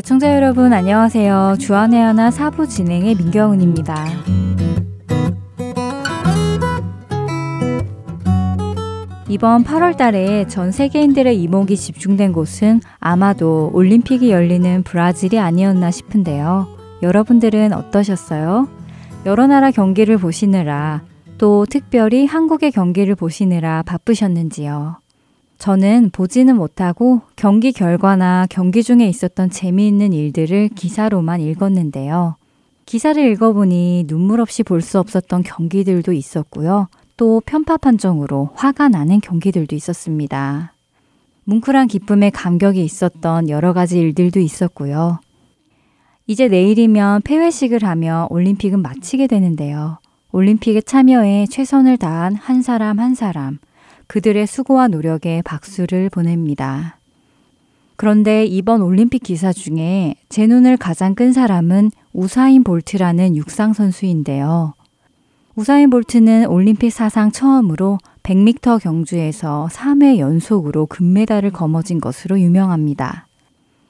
애청자 여러분 안녕하세요. 주안의 하나 사부 진행의 민경은입니다. 이번 8월 달에 전 세계인들의 이목이 집중된 곳은 아마도 올림픽이 열리는 브라질이 아니었나 싶은데요. 여러분들은 어떠셨어요? 여러 나라 경기를 보시느라 또 특별히 한국의 경기를 보시느라 바쁘셨는지요. 저는 보지는 못하고 경기 결과나 경기 중에 있었던 재미있는 일들을 기사로만 읽었는데요. 기사를 읽어보니 눈물 없이 볼 수 없었던 경기들도 있었고요. 또 편파 판정으로 화가 나는 경기들도 있었습니다. 뭉클한 기쁨에 감격이 있었던 여러 가지 일들도 있었고요. 이제 내일이면 폐회식을 하며 올림픽은 마치게 되는데요. 올림픽에 참여해 최선을 다한 한 사람 한 사람, 그들의 수고와 노력에 박수를 보냅니다. 그런데 이번 올림픽 기사 중에 제 눈을 가장 끈 사람은 우사인 볼트라는 육상 선수인데요. 우사인 볼트는 올림픽 사상 처음으로 100m 경주에서 3회 연속으로 금메달을 거머쥔 것으로 유명합니다.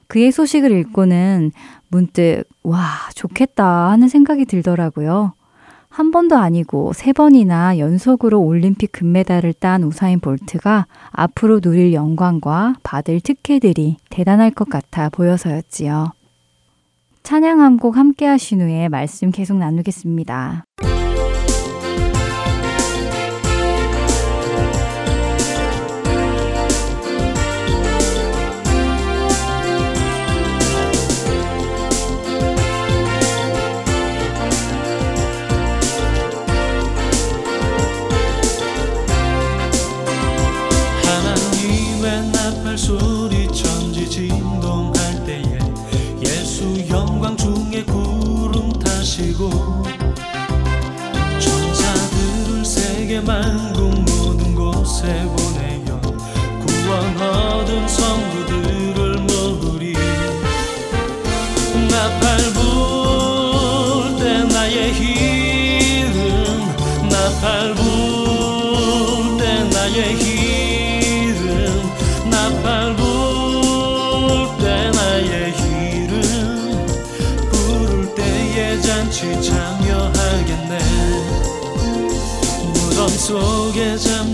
그의 소식을 읽고는 문득, 와, 좋겠다 하는 생각이 들더라고요. 한 번도 아니고 세 번이나 연속으로 올림픽 금메달을 딴 우사인 볼트가 앞으로 누릴 영광과 받을 특혜들이 대단할 것 같아 보여서였지요. 찬양 한 곡 함께 하신 후에 말씀 계속 나누겠습니다.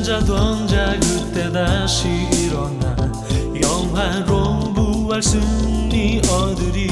자던 자 그때 다시 일어나 영화로 부활 승리 얻으리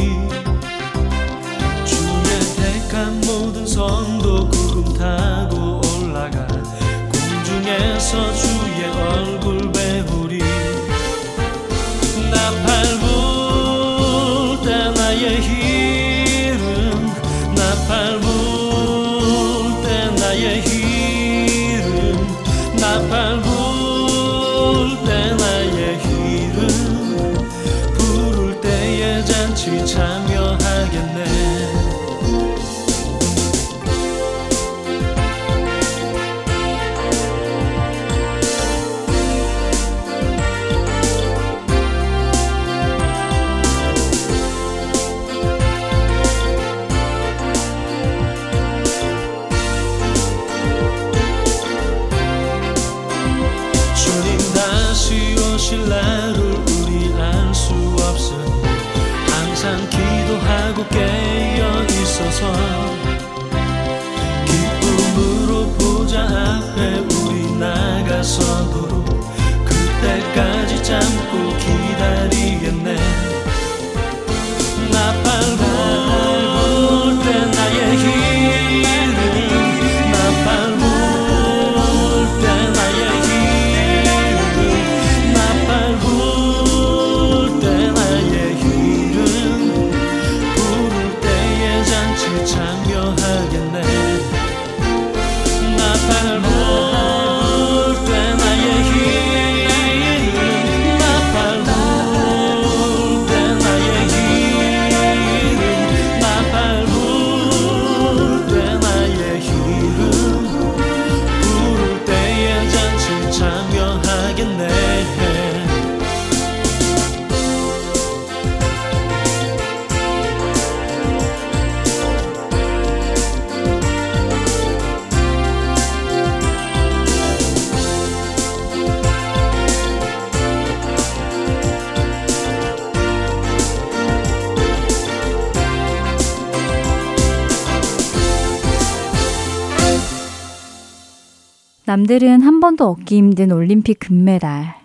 남들은 한 번도 얻기 힘든 올림픽 금메달.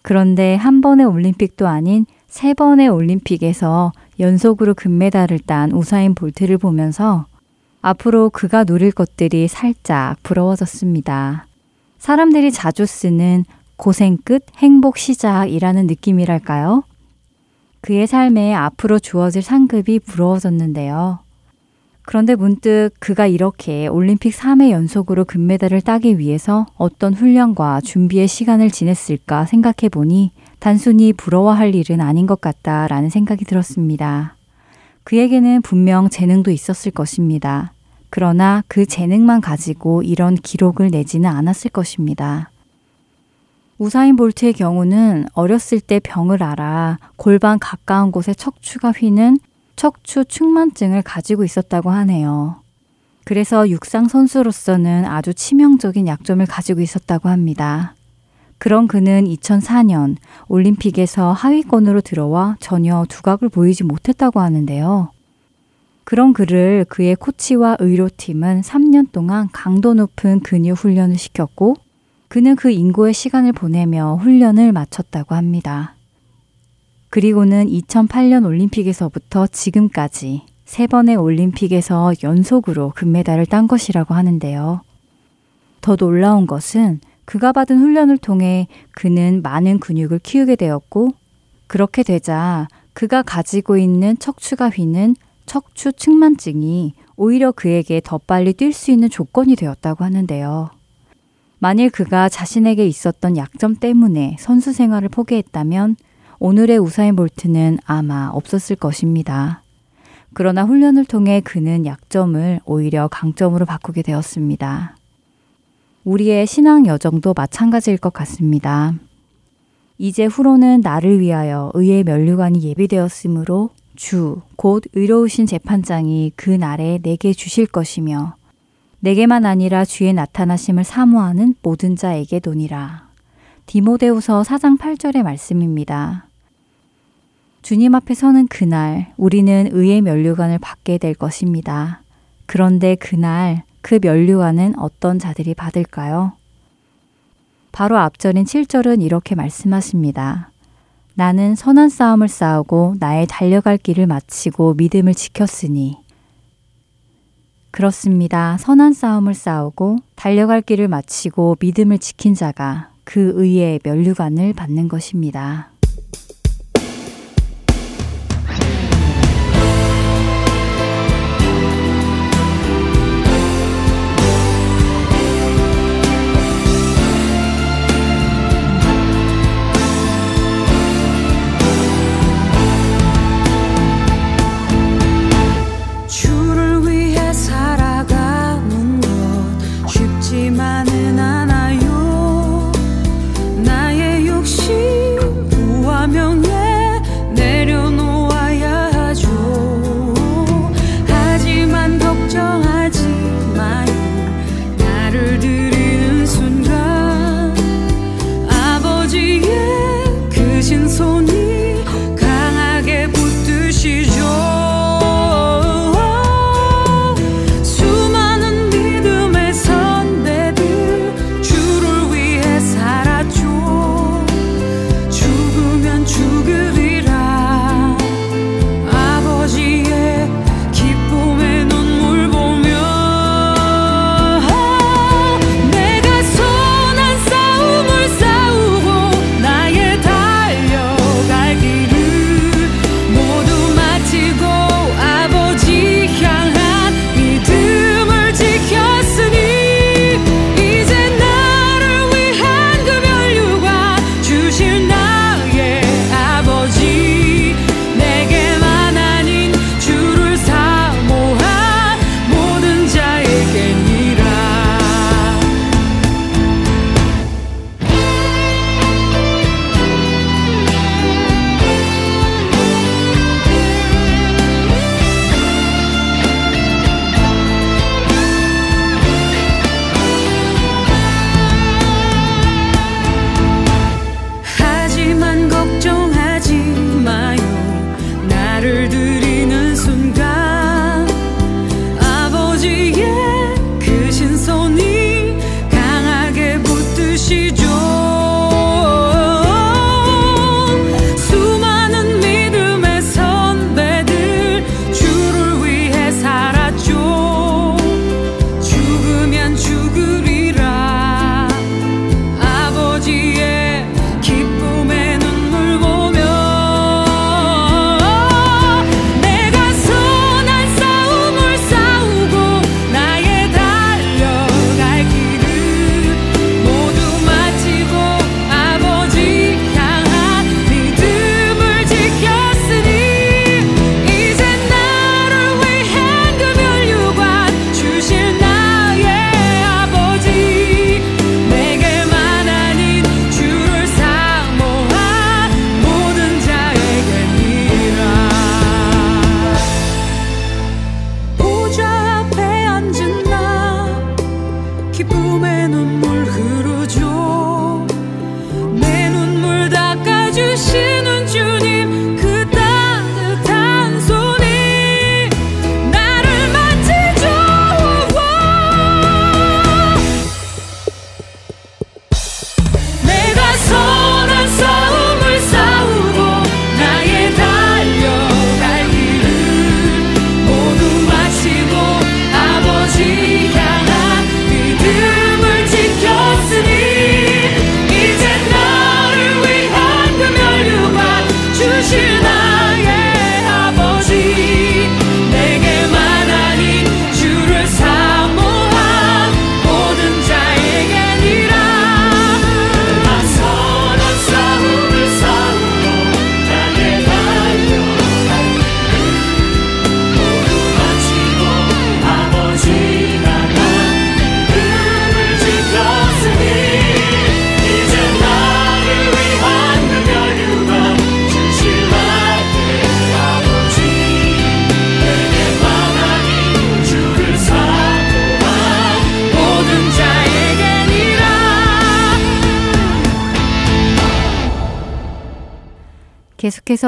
그런데 한 번의 올림픽도 아닌 세 번의 올림픽에서 연속으로 금메달을 딴 우사인 볼트를 보면서 앞으로 그가 누릴 것들이 살짝 부러워졌습니다. 사람들이 자주 쓰는 고생 끝 행복 시작이라는 느낌이랄까요? 그의 삶에 앞으로 주어질 상급이 부러워졌는데요. 그런데 문득 그가 이렇게 올림픽 3회 연속으로 금메달을 따기 위해서 어떤 훈련과 준비의 시간을 지냈을까 생각해 보니 단순히 부러워할 일은 아닌 것 같다라는 생각이 들었습니다. 그에게는 분명 재능도 있었을 것입니다. 그러나 그 재능만 가지고 이런 기록을 내지는 않았을 것입니다. 우사인 볼트의 경우는 어렸을 때 병을 앓아 골반 가까운 곳에 척추가 휘는 척추 측만증을 가지고 있었다고 하네요. 그래서 육상 선수로서는 아주 치명적인 약점을 가지고 있었다고 합니다. 그런 그는 2004년 올림픽에서 하위권으로 들어와 전혀 두각을 보이지 못했다고 하는데요. 그런 그를 그의 코치와 의료팀은 3년 동안 강도 높은 근육 훈련을 시켰고 그는 그 인고의 시간을 보내며 훈련을 마쳤다고 합니다. 그리고는 2008년 올림픽에서부터 지금까지 세 번의 올림픽에서 연속으로 금메달을 딴 것이라고 하는데요. 더 놀라운 것은 그가 받은 훈련을 통해 그는 많은 근육을 키우게 되었고, 그렇게 되자 그가 가지고 있는 척추가 휘는 척추 측만증이 오히려 그에게 더 빨리 뛸 수 있는 조건이 되었다고 하는데요. 만일 그가 자신에게 있었던 약점 때문에 선수 생활을 포기했다면 오늘의 우사인 볼트는 아마 없었을 것입니다. 그러나 훈련을 통해 그는 약점을 오히려 강점으로 바꾸게 되었습니다. 우리의 신앙 여정도 마찬가지일 것 같습니다. 이제 후로는 나를 위하여 의의 면류관이 예비되었으므로 주, 곧 의로우신 재판장이 그 날에 내게 주실 것이며 내게만 아니라 주의 나타나심을 사모하는 모든 자에게 도니라. 디모데후서 4장 8절의 말씀입니다. 주님 앞에 서는 그날 우리는 의의 면류관을 받게 될 것입니다. 그런데 그날 그 면류관은 어떤 자들이 받을까요? 바로 앞절인 7절은 이렇게 말씀하십니다. 나는 선한 싸움을 싸우고 나의 달려갈 길을 마치고 믿음을 지켰으니 그렇습니다. 선한 싸움을 싸우고 달려갈 길을 마치고 믿음을 지킨 자가 그 의의 면류관을 받는 것입니다.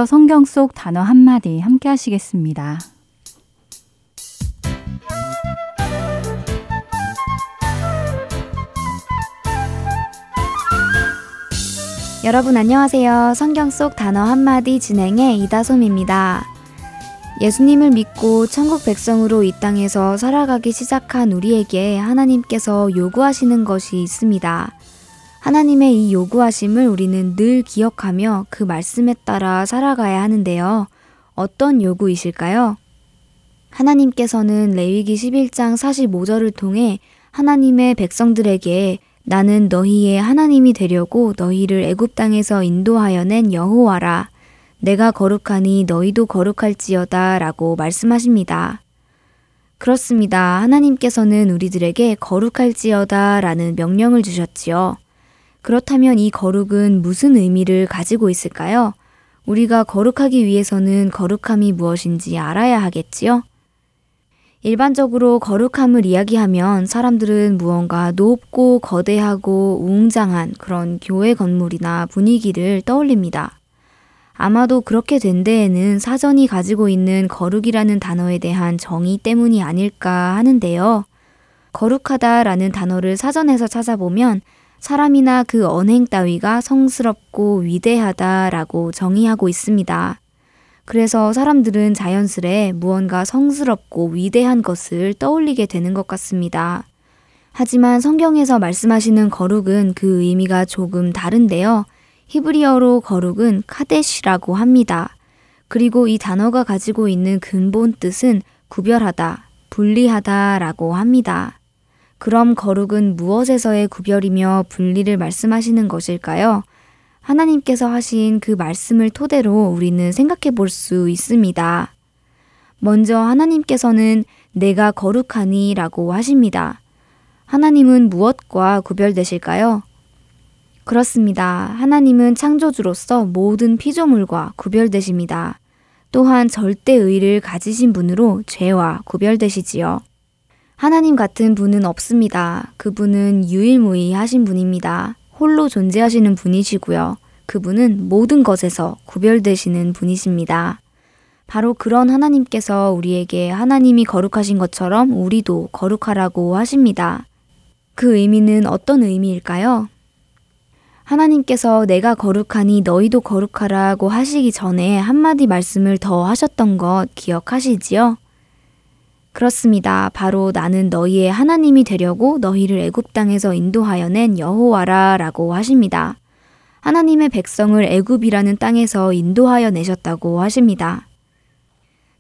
계속해서 성경 속 단어 한마디 함께 하시겠습니다. 여러분 안녕하세요. 성경 속 단어 한마디 진행의 이다솜입니다. 예수님을 믿고 천국 백성으로 이 땅에서 살아가기 시작한 우리에게 하나님께서 요구하시는 것이 있습니다. 하나님의 이 요구하심을 우리는 늘 기억하며 그 말씀에 따라 살아가야 하는데요. 어떤 요구이실까요? 하나님께서는 레위기 11장 45절을 통해 하나님의 백성들에게 나는 너희의 하나님이 되려고 너희를 애굽 땅에서 인도하여 낸 여호와라. 내가 거룩하니 너희도 거룩할지어다 라고 말씀하십니다. 그렇습니다. 하나님께서는 우리들에게 거룩할지어다 라는 명령을 주셨지요. 그렇다면 이 거룩은 무슨 의미를 가지고 있을까요? 우리가 거룩하기 위해서는 거룩함이 무엇인지 알아야 하겠지요? 일반적으로 거룩함을 이야기하면 사람들은 무언가 높고 거대하고 웅장한 그런 교회 건물이나 분위기를 떠올립니다. 아마도 그렇게 된 데에는 사전이 가지고 있는 거룩이라는 단어에 대한 정의 때문이 아닐까 하는데요. 거룩하다라는 단어를 사전에서 찾아보면 사람이나 그 언행 따위가 성스럽고 위대하다라고 정의하고 있습니다. 그래서 사람들은 자연스레 무언가 성스럽고 위대한 것을 떠올리게 되는 것 같습니다. 하지만 성경에서 말씀하시는 거룩은 그 의미가 조금 다른데요. 히브리어로 거룩은 카데시라고 합니다. 그리고 이 단어가 가지고 있는 근본 뜻은 구별하다, 분리하다 라고 합니다. 그럼 거룩은 무엇에서의 구별이며 분리를 말씀하시는 것일까요? 하나님께서 하신 그 말씀을 토대로 우리는 생각해 볼 수 있습니다. 먼저 하나님께서는 내가 거룩하니 라고 하십니다. 하나님은 무엇과 구별되실까요? 그렇습니다. 하나님은 창조주로서 모든 피조물과 구별되십니다. 또한 절대 의를 가지신 분으로 죄와 구별되시지요. 하나님 같은 분은 없습니다. 그분은 유일무이하신 분입니다. 홀로 존재하시는 분이시고요. 그분은 모든 것에서 구별되시는 분이십니다. 바로 그런 하나님께서 우리에게 하나님이 거룩하신 것처럼 우리도 거룩하라고 하십니다. 그 의미는 어떤 의미일까요? 하나님께서 내가 거룩하니 너희도 거룩하라고 하시기 전에 한마디 말씀을 더 하셨던 것 기억하시지요? 그렇습니다. 바로 나는 너희의 하나님이 되려고 너희를 애굽 땅에서 인도하여 낸 여호와라라고 하십니다. 하나님의 백성을 애굽이라는 땅에서 인도하여 내셨다고 하십니다.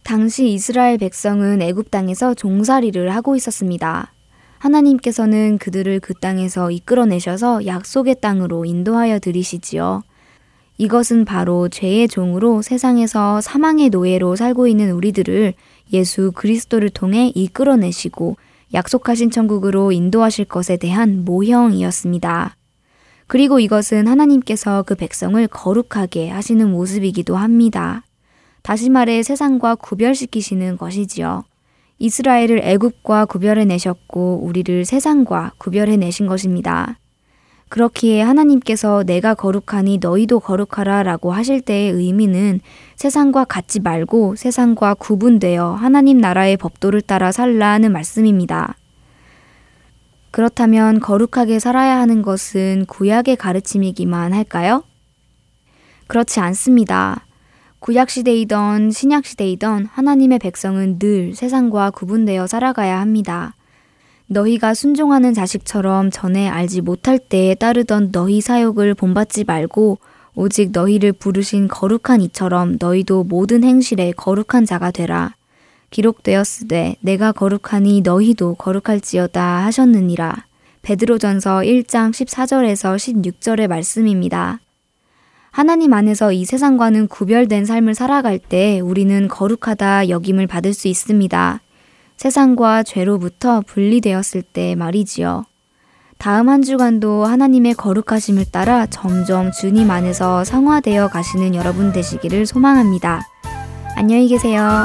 당시 이스라엘 백성은 애굽 땅에서 종살이를 하고 있었습니다. 하나님께서는 그들을 그 땅에서 이끌어내셔서 약속의 땅으로 인도하여 들이시지요. 이것은 바로 죄의 종으로 세상에서 사망의 노예로 살고 있는 우리들을 예수 그리스도를 통해 이끌어내시고 약속하신 천국으로 인도하실 것에 대한 모형이었습니다. 그리고 이것은 하나님께서 그 백성을 거룩하게 하시는 모습이기도 합니다. 다시 말해 세상과 구별시키시는 것이지요. 이스라엘을 애굽과 구별해 내셨고 우리를 세상과 구별해 내신 것입니다. 그렇기에 하나님께서 내가 거룩하니 너희도 거룩하라 라고 하실 때의 의미는 세상과 같지 말고 세상과 구분되어 하나님 나라의 법도를 따라 살라는 말씀입니다. 그렇다면 거룩하게 살아야 하는 것은 구약의 가르침이기만 할까요? 그렇지 않습니다. 구약시대이던 신약시대이던 하나님의 백성은 늘 세상과 구분되어 살아가야 합니다. 너희가 순종하는 자식처럼 전에 알지 못할 때에 따르던 너희 사욕을 본받지 말고 오직 너희를 부르신 거룩한 이처럼 너희도 모든 행실에 거룩한 자가 되라. 기록되었으되 내가 거룩하니 너희도 거룩할지어다 하셨느니라. 베드로전서 1장 14절에서 16절의 말씀입니다. 하나님 안에서 이 세상과는 구별된 삶을 살아갈 때 우리는 거룩하다 여김을 받을 수 있습니다. 세상과 죄로부터 분리되었을 때 말이지요. 다음 한 주간도 하나님의 거룩하심을 따라 점점 주님 안에서 성화되어 가시는 여러분 되시기를 소망합니다. 안녕히 계세요.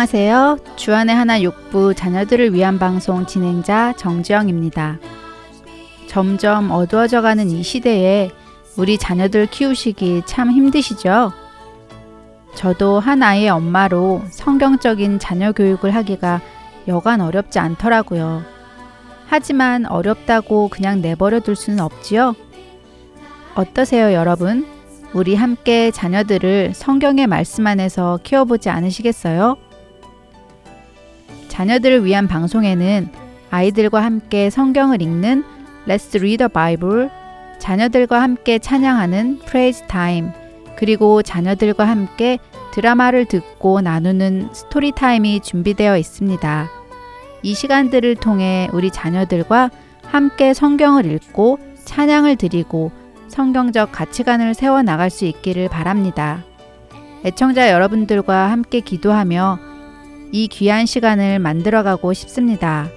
안녕하세요. 주안의 하나 육부 자녀들을 위한 방송 진행자 정지영입니다. 점점 어두워져 가는 이 시대에 우리 자녀들 키우시기 참 힘드시죠? 저도 한 아이의 엄마로 성경적인 자녀 교육을 하기가 여간 어렵지 않더라고요. 하지만 어렵다고 그냥 내버려 둘 수는 없지요? 어떠세요, 여러분? 우리 함께 자녀들을 성경의 말씀 안에서 키워보지 않으시겠어요? 자녀들을 위한 방송에는 아이들과 함께 성경을 읽는 Let's Read the Bible, 자녀들과 함께 찬양하는 Praise Time, 그리고 자녀들과 함께 드라마를 듣고 나누는 스토리 타임이 준비되어 있습니다. 이 시간들을 통해 우리 자녀들과 함께 성경을 읽고 찬양을 드리고 성경적 가치관을 세워 나갈 수 있기를 바랍니다. 애청자 여러분들과 함께 기도하며 이 귀한 시간을 만들어가고 싶습니다.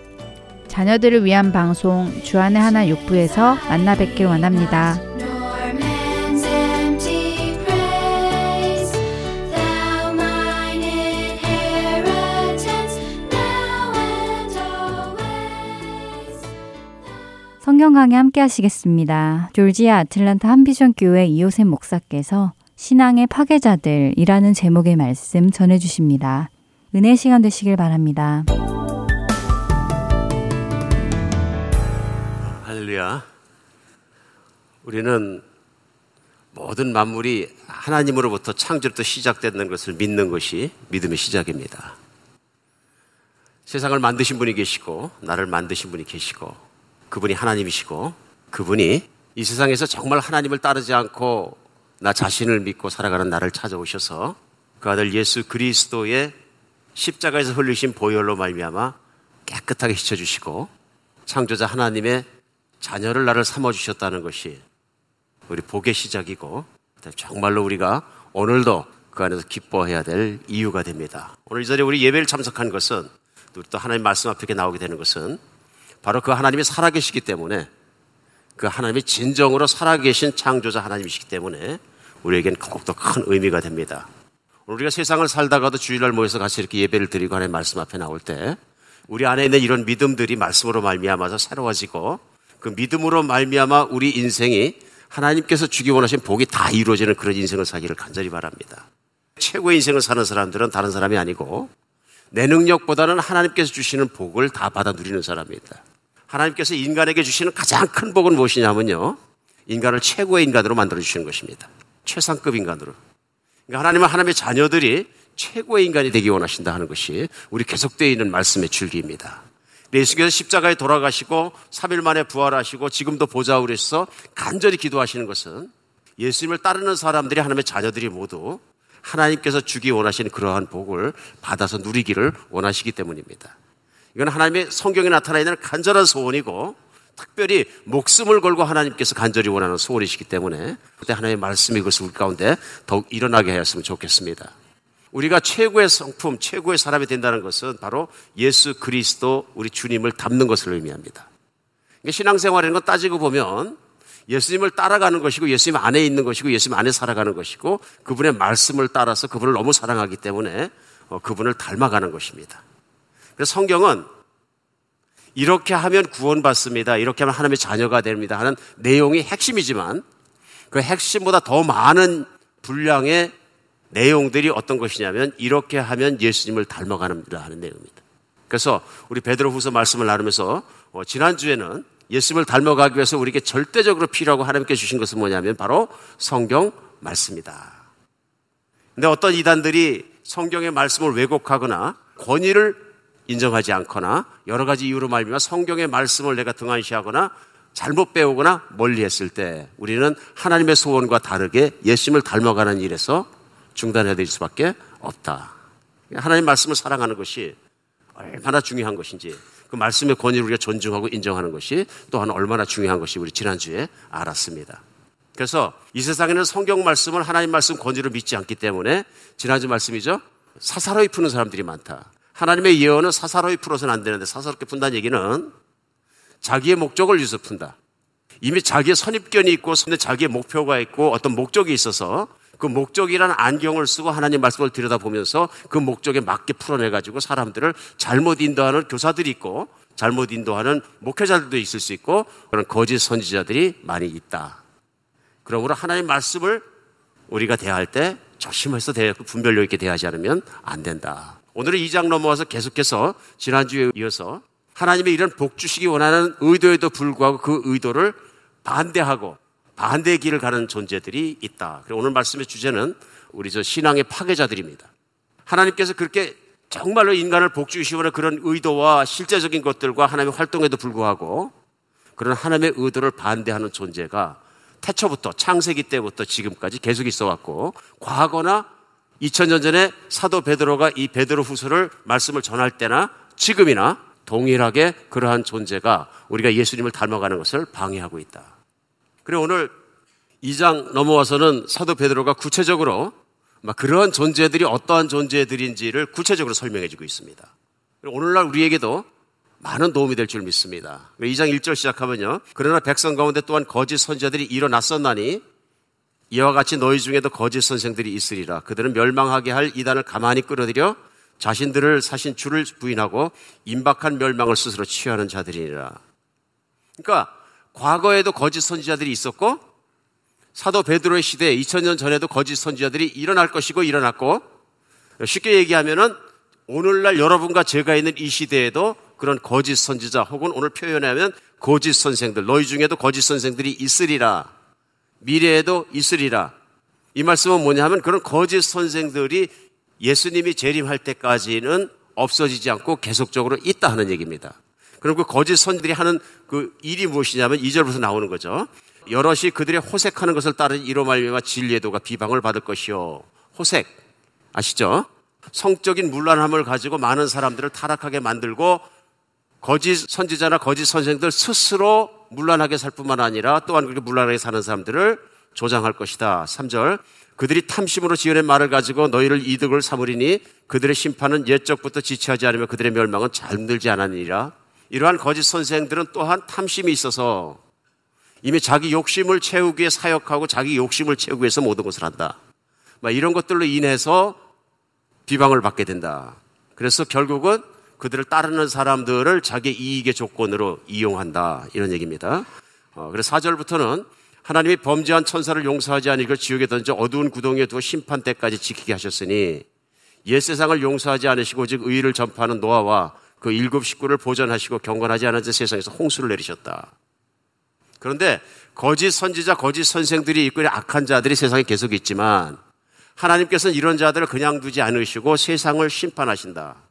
자녀들을 위한 방송 주안의 하나 육부에서 만나 뵙길 원합니다. 성경 강의 함께 하시겠습니다. 졸지아 아틀란타 한비전 교회 이호셉 목사께서 신앙의 파괴자들이라는 제목의 말씀 전해 주십니다. 은혜 시간 되시길 바랍니다. 할렐루야. 우리는 모든 만물이 하나님으로부터 창조부터 시작되는 것을 믿는 것이 믿음의 시작입니다. 세상을 만드신 분이 계시고 나를 만드신 분이 계시고 그분이 하나님이시고 그분이 이 세상에서 정말 하나님을 따르지 않고 나 자신을 믿고 살아가는 나를 찾아오셔서 그 아들 예수 그리스도의 십자가에서 흘리신 보혈로 말미암아 깨끗하게 씻어 주시고 창조자 하나님의 자녀를 나를 삼아 주셨다는 것이 우리 복의 시작이고 정말로 우리가 오늘도 그 안에서 기뻐해야 될 이유가 됩니다. 오늘 이 자리에 우리 예배를 참석한 것은 또 하나님 말씀 앞에 나오게 되는 것은 바로 그 하나님이 살아계시기 때문에 그 하나님이 진정으로 살아계신 창조자 하나님이시기 때문에 우리에겐 더욱더 큰 의미가 됩니다. 우리가 세상을 살다가도 주일날 모여서 같이 이렇게 예배를 드리고 하나님 말씀 앞에 나올 때 우리 안에 있는 이런 믿음들이 말씀으로 말미암아서 새로워지고 그 믿음으로 말미암아 우리 인생이 하나님께서 주기 원하신 복이 다 이루어지는 그런 인생을 살기를 간절히 바랍니다. 최고의 인생을 사는 사람들은 다른 사람이 아니고 내 능력보다는 하나님께서 주시는 복을 다 받아 누리는 사람입니다. 하나님께서 인간에게 주시는 가장 큰 복은 무엇이냐면요. 인간을 최고의 인간으로 만들어 주시는 것입니다. 최상급 인간으로. 그러니까 하나님은 하나님의 자녀들이 최고의 인간이 되기 원하신다 하는 것이 우리 계속되어 있는 말씀의 줄기입니다. 예수께서 십자가에 돌아가시고 3일 만에 부활하시고 지금도 보좌우에서 간절히 기도하시는 것은 예수님을 따르는 사람들이 하나님의 자녀들이 모두 하나님께서 주기 원하시는 그러한 복을 받아서 누리기를 원하시기 때문입니다. 이건 하나님의 성경에 나타나 있는 간절한 소원이고 특별히 목숨을 걸고 하나님께서 간절히 원하는 소원이시기 때문에 그때 하나님의 말씀이 그것을 우리 가운데 더욱 일어나게 하였으면 좋겠습니다. 우리가 최고의 성품, 최고의 사람이 된다는 것은 바로 예수 그리스도 우리 주님을 닮는 것을 의미합니다. 신앙생활이라는 건 따지고 보면 예수님을 따라가는 것이고 예수님 안에 있는 것이고 예수님 안에 살아가는 것이고 그분의 말씀을 따라서 그분을 너무 사랑하기 때문에 어, 그분을 닮아가는 것입니다. 그래서 성경은 이렇게 하면 구원받습니다. 이렇게 하면 하나님의 자녀가 됩니다. 하는 내용이 핵심이지만 그 핵심보다 더 많은 분량의 내용들이 어떤 것이냐면 이렇게 하면 예수님을 닮아가는다 하는 내용입니다. 그래서 우리 베드로 후서 말씀을 나누면서 어, 지난 주에는 예수님을 닮아가기 위해서 우리에게 절대적으로 필요하고 하나님께 주신 것은 뭐냐면 바로 성경 말씀이다. 근데 어떤 이단들이 성경의 말씀을 왜곡하거나 권위를 인정하지 않거나 여러 가지 이유로 말미암아 성경의 말씀을 내가 등한시하거나 잘못 배우거나 멀리했을 때 우리는 하나님의 소원과 다르게 예수님을 닮아가는 일에서 중단해야 될 수밖에 없다. 하나님 말씀을 사랑하는 것이 얼마나 중요한 것인지 그 말씀의 권위를 우리가 존중하고 인정하는 것이 또한 얼마나 중요한 것이 우리 지난주에 알았습니다. 그래서 이 세상에는 성경 말씀을 하나님 말씀 권위로 믿지 않기 때문에 지난주 말씀이죠. 사사로이 푸는 사람들이 많다. 하나님의 예언은 사사로이 풀어서는 안 되는데 사사롭게 푼다는 얘기는 자기의 목적을 위해서 푼다. 이미 자기의 선입견이 있고 자기의 목표가 있고 어떤 목적이 있어서 그 목적이라는 안경을 쓰고 하나님 말씀을 들여다보면서 그 목적에 맞게 풀어내가지고 사람들을 잘못 인도하는 교사들이 있고 잘못 인도하는 목회자들도 있을 수 있고 그런 거짓 선지자들이 많이 있다. 그러므로 하나님 말씀을 우리가 대할 때 조심해서 대하고 분별력 있게 대하지 않으면 안 된다. 오늘은 2장 넘어와서 계속해서 지난주에 이어서 하나님의 이런 복 주시기 원하는 의도에도 불구하고 그 의도를 반대하고 반대의 길을 가는 존재들이 있다. 오늘 말씀의 주제는 우리 저 신앙의 파괴자들입니다. 하나님께서 그렇게 정말로 인간을 복주시원의 그런 의도와 실제적인 것들과 하나님의 활동에도 불구하고 그런 하나님의 의도를 반대하는 존재가 태초부터 창세기 때부터 지금까지 계속 있어 왔고 과거나 2000년 전에 사도 베드로가 이 베드로 후서를 말씀을 전할 때나 지금이나 동일하게 그러한 존재가 우리가 예수님을 닮아가는 것을 방해하고 있다. 그리고 오늘 2장 넘어와서는 사도 베드로가 구체적으로 막 그러한 존재들이 어떠한 존재들인지를 구체적으로 설명해 주고 있습니다. 오늘날 우리에게도 많은 도움이 될 줄 믿습니다. 2장 1절 시작하면요. 그러나 백성 가운데 또한 거짓 선지자들이 일어났었나니 이와 같이 너희 중에도 거짓 선생들이 있으리라. 그들은 멸망하게 할 이단을 가만히 끌어들여 자신들을 사신 주를 부인하고 임박한 멸망을 스스로 취하는 자들이니라. 그러니까 과거에도 거짓 선지자들이 있었고 사도 베드로의 시대 2000년 전에도 거짓 선지자들이 일어날 것이고 일어났고 쉽게 얘기하면은 오늘날 여러분과 제가 있는 이 시대에도 그런 거짓 선지자 혹은 오늘 표현하면 거짓 선생들 너희 중에도 거짓 선생들이 있으리라 미래에도 있으리라 이 말씀은 뭐냐 하면 그런 거짓 선생들이 예수님이 재림할 때까지는 없어지지 않고 계속적으로 있다 하는 얘기입니다. 그럼 그 거짓 선들이 하는 그 일이 무엇이냐면 2절부터 나오는 거죠. 여럿이 그들의 호색하는 것을 따른 이로 말미암아 진리의 도가 비방을 받을 것이요. 호색 아시죠? 성적인 문란함을 가지고 많은 사람들을 타락하게 만들고 거짓 선지자나 거짓 선생들 스스로 문란하게 살 뿐만 아니라 또한 그렇게 문란하게 사는 사람들을 조장할 것이다. 3절. 그들이 탐심으로 지어낸 말을 가지고 너희를 이득을 삼으리니 그들의 심판은 옛적부터 지체하지 않으며 그들의 멸망은 잠들지 않았느니라. 이러한 거짓 선생들은 또한 탐심이 있어서 이미 자기 욕심을 채우기 위해 사역하고 자기 욕심을 채우기 위해서 모든 것을 한다. 막 이런 것들로 인해서 비방을 받게 된다. 그래서 결국은 그들을 따르는 사람들을 자기 이익의 조건으로 이용한다. 이런 얘기입니다. 어, 그래서 4절부터는 하나님이 범죄한 천사를 용서하지 아니고 지옥에 던져 어두운 구덩이에 두어 심판 때까지 지키게 하셨으니 옛 세상을 용서하지 않으시고 오직 의를 전파하는 노아와 그 일곱 식구를 보전하시고 경건하지 않은 자 세상에서 홍수를 내리셨다. 그런데 거짓 선지자, 거짓 선생들이 있고 악한 자들이 세상에 계속 있지만 하나님께서는 이런 자들을 그냥 두지 않으시고 세상을 심판하신다.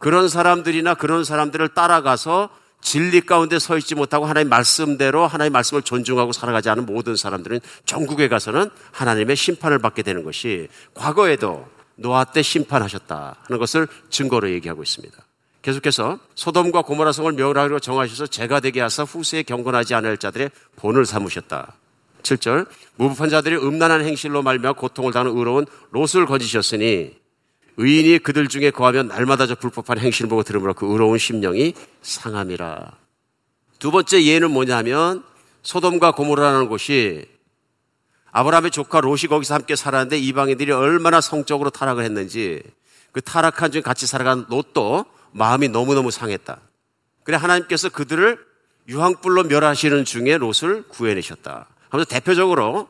그런 사람들이나 그런 사람들을 따라가서 진리 가운데 서 있지 못하고 하나님 말씀대로 하나님 말씀을 존중하고 살아가지 않은 모든 사람들은 전국에 가서는 하나님의 심판을 받게 되는 것이 과거에도 노아 때 심판하셨다 하는 것을 증거로 얘기하고 있습니다. 계속해서 소돔과 고모라 성을 멸하기로 정하셔서 제가 되게 하사 후세에 경건하지 않을 자들의 본을 삼으셨다. 7절 무법한 자들이 음란한 행실로 말미암아 고통을 당하는 의로운 롯을 거지셨으니 의인이 그들 중에 거하면 날마다 저 불법한 행실을 보고 들으므로 그 의로운 심령이 상함이라. 두 번째 예는 뭐냐면 소돔과 고모라라는 곳이 아브라함의 조카 롯이 거기서 함께 살았는데 이방인들이 얼마나 성적으로 타락을 했는지 그 타락한 중에 같이 살아간 롯도 마음이 너무너무 상했다. 그래 하나님께서 그들을 유황불로 멸하시는 중에 롯을 구해내셨다. 하면서 대표적으로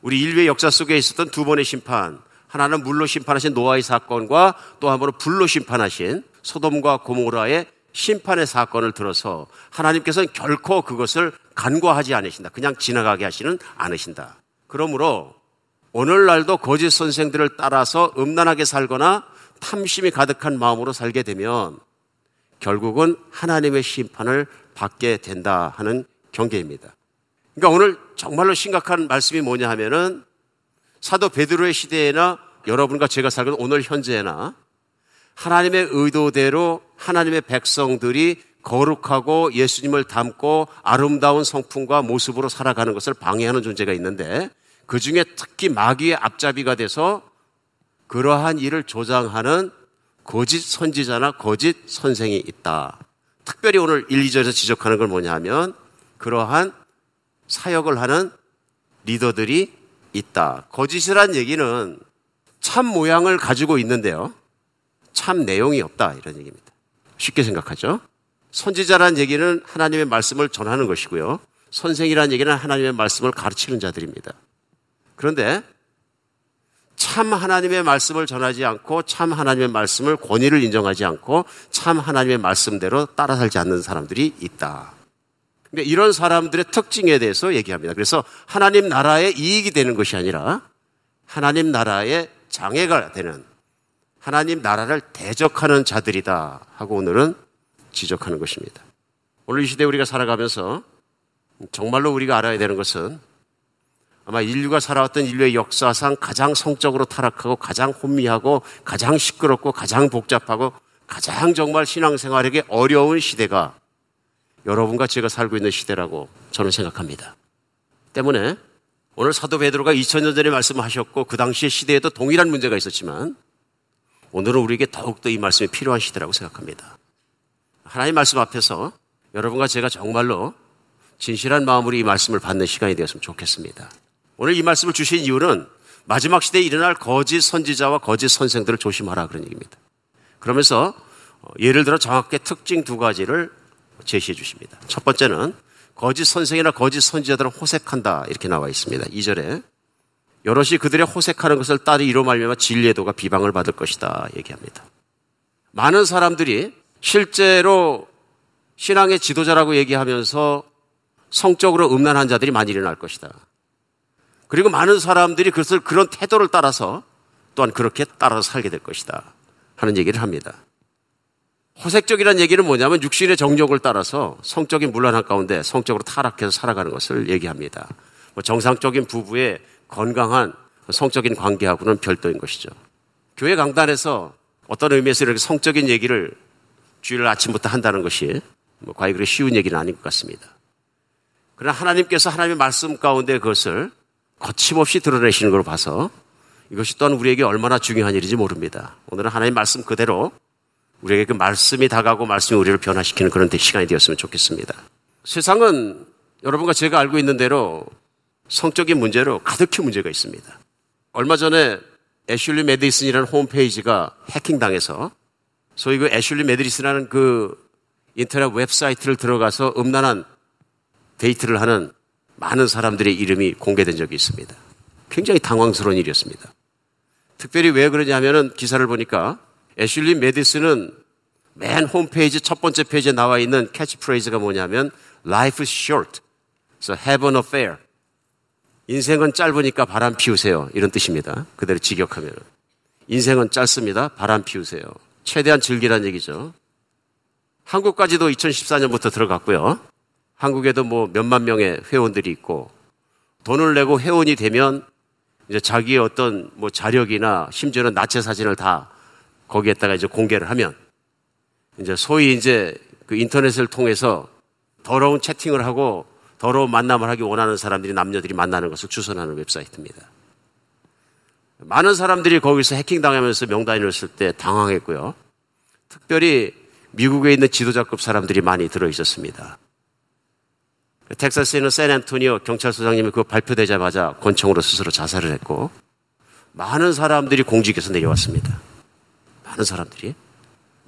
우리 인류의 역사 속에 있었던 두 번의 심판, 하나는 물로 심판하신 노아의 사건과 또 한 번은 불로 심판하신 소돔과 고모라의 심판의 사건을 들어서 하나님께서는 결코 그것을 간과하지 않으신다. 그냥 지나가게 하시는 않으신다. 그러므로 오늘날도 거짓 선생들을 따라서 음란하게 살거나 탐심이 가득한 마음으로 살게 되면 결국은 하나님의 심판을 받게 된다 하는 경계입니다. 그러니까 오늘 정말로 심각한 말씀이 뭐냐 하면은 사도 베드로의 시대에나 여러분과 제가 살고 오늘 현재나 하나님의 의도대로 하나님의 백성들이 거룩하고 예수님을 닮고 아름다운 성품과 모습으로 살아가는 것을 방해하는 존재가 있는데 그 중에 특히 마귀의 앞잡이가 돼서 그러한 일을 조장하는 거짓 선지자나 거짓 선생이 있다. 특별히 오늘 1, 2절에서 지적하는 건 뭐냐 하면 그러한 사역을 하는 리더들이 있다. 거짓이란 얘기는 참 모양을 가지고 있는데요. 참 내용이 없다. 이런 얘기입니다. 쉽게 생각하죠. 선지자란 얘기는 하나님의 말씀을 전하는 것이고요. 선생이라는 얘기는 하나님의 말씀을 가르치는 자들입니다. 그런데 참 하나님의 말씀을 전하지 않고 참 하나님의 말씀을 권위를 인정하지 않고 참 하나님의 말씀대로 따라 살지 않는 사람들이 있다. 근데 이런 사람들의 특징에 대해서 얘기합니다. 그래서 하나님 나라의 이익이 되는 것이 아니라 하나님 나라의 장애가 되는 하나님 나라를 대적하는 자들이다 하고 오늘은 지적하는 것입니다. 오늘 이 시대 우리가 살아가면서 정말로 우리가 알아야 되는 것은 아마 인류가 살아왔던 인류의 역사상 가장 성적으로 타락하고 가장 혼미하고 가장 시끄럽고 가장 복잡하고 가장 정말 신앙생활에게 어려운 시대가 여러분과 제가 살고 있는 시대라고 저는 생각합니다. 때문에 오늘 사도 베드로가 2000년 전에 말씀하셨고 그 당시의 시대에도 동일한 문제가 있었지만 오늘은 우리에게 더욱더 이 말씀이 필요한 시대라고 생각합니다. 하나님 말씀 앞에서 여러분과 제가 정말로 진실한 마음으로 이 말씀을 받는 시간이 되었으면 좋겠습니다. 오늘 이 말씀을 주신 이유는 마지막 시대에 일어날 거짓 선지자와 거짓 선생들을 조심하라 그런 얘기입니다. 그러면서 어, 예를 들어 정확하게 특징 두 가지를 제시해 주십니다. 첫 번째는 거짓 선생이나 거짓 선지자들은 호색한다 이렇게 나와 있습니다. 2절에 여럿이 그들의 호색하는 것을 따르 이로 말미암아 진리의 도가 비방을 받을 것이다 얘기합니다. 많은 사람들이 실제로 신앙의 지도자라고 얘기하면서 성적으로 음란한 자들이 많이 일어날 것이다. 그리고 많은 사람들이 그것을 그런 태도를 따라서 또한 그렇게 따라서 살게 될 것이다. 하는 얘기를 합니다. 호색적이라는 얘기는 뭐냐면 육신의 정욕을 따라서 성적인 문란한 가운데 성적으로 타락해서 살아가는 것을 얘기합니다. 뭐 정상적인 부부의 건강한 성적인 관계하고는 별도인 것이죠. 교회 강단에서 어떤 의미에서 이렇게 성적인 얘기를 주일 아침부터 한다는 것이 뭐 과연 그렇게 쉬운 얘기는 아닌 것 같습니다. 그러나 하나님께서 하나님의 말씀 가운데 그것을 거침없이 드러내시는 걸 봐서 이것이 또한 우리에게 얼마나 중요한 일인지 모릅니다. 오늘은 하나님 말씀 그대로 우리에게 그 말씀이 다가오고 말씀이 우리를 변화시키는 그런 시간이 되었으면 좋겠습니다. 세상은 여러분과 제가 알고 있는 대로 성적인 문제로 가득히 문제가 있습니다. 얼마 전에 애슐리 메디슨이라는 홈페이지가 해킹당해서 소위 그 애슐리 메디슨이라는 그 인터넷 웹사이트를 들어가서 음란한 데이트를 하는 많은 사람들의 이름이 공개된 적이 있습니다. 굉장히 당황스러운 일이었습니다. 특별히 왜 그러냐면은 기사를 보니까 애슐리 메디슨은 맨 홈페이지 첫 번째 페이지에 나와 있는 캐치프레이즈가 뭐냐면 Life is short, so have an affair. 인생은 짧으니까 바람 피우세요. 이런 뜻입니다. 그대로 직역하면. 인생은 짧습니다. 바람 피우세요. 최대한 즐기란 얘기죠. 한국까지도 2014년부터 들어갔고요. 한국에도 뭐 몇만 명의 회원들이 있고 돈을 내고 회원이 되면 이제 자기의 어떤 뭐 자력이나 심지어는 나체 사진을 다 거기에다가 이제 공개를 하면 이제 소위 이제 그 인터넷을 통해서 더러운 채팅을 하고 더러운 만남을 하기 원하는 사람들이 남녀들이 만나는 것을 주선하는 웹사이트입니다. 많은 사람들이 거기서 해킹당하면서 명단을 했을 때 당황했고요. 특별히 미국에 있는 지도자급 사람들이 많이 들어 있었습니다. 텍사스에 있는 샌앤토니오 경찰서장님이 그 발표되자마자 권총으로 스스로 자살을 했고 많은 사람들이 공직에서 내려왔습니다. 많은 사람들이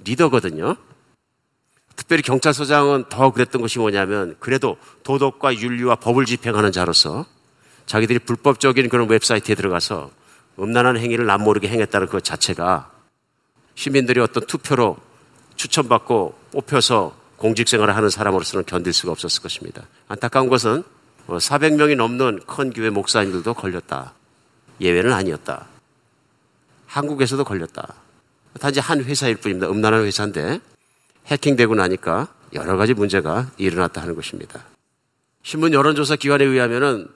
리더거든요. 특별히 경찰서장은 더 그랬던 것이 뭐냐면 그래도 도덕과 윤리와 법을 집행하는 자로서 자기들이 불법적인 그런 웹사이트에 들어가서 음란한 행위를 남 모르게 행했다는 것 자체가 시민들이 어떤 투표로 추천받고 뽑혀서 공직생활을 하는 사람으로서는 견딜 수가 없었을 것입니다. 안타까운 것은 400명이 넘는 큰 교회 목사님들도 걸렸다. 예외는 아니었다. 한국에서도 걸렸다. 단지 한 회사일 뿐입니다. 음란한 회사인데 해킹되고 나니까 여러 가지 문제가 일어났다 하는 것입니다. 신문 여론조사 기관에 의하면은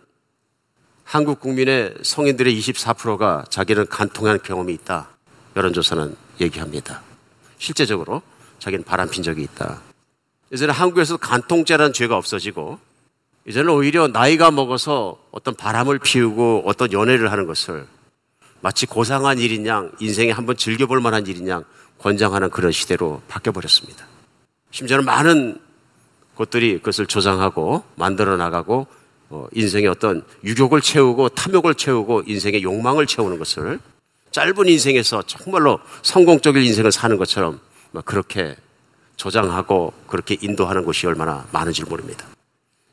한국 국민의 성인들의 24%가 자기는 간통한 경험이 있다. 여론조사는 얘기합니다. 실제적으로 자기는 바람핀 적이 있다. 이제는 한국에서 간통죄라는 죄가 없어지고 이제는 오히려 나이가 먹어서 어떤 바람을 피우고 어떤 연애를 하는 것을 마치 고상한 일인 양 인생에 한번 즐겨볼 만한 일인 양 권장하는 그런 시대로 바뀌어버렸습니다. 심지어는 많은 곳들이 그것을 조장하고 만들어 나가고 어, 인생의 어떤 유욕을 채우고 탐욕을 채우고 인생의 욕망을 채우는 것을 짧은 인생에서 정말로 성공적인 인생을 사는 것처럼 막 그렇게 조장하고 그렇게 인도하는 곳이 얼마나 많은지 모릅니다.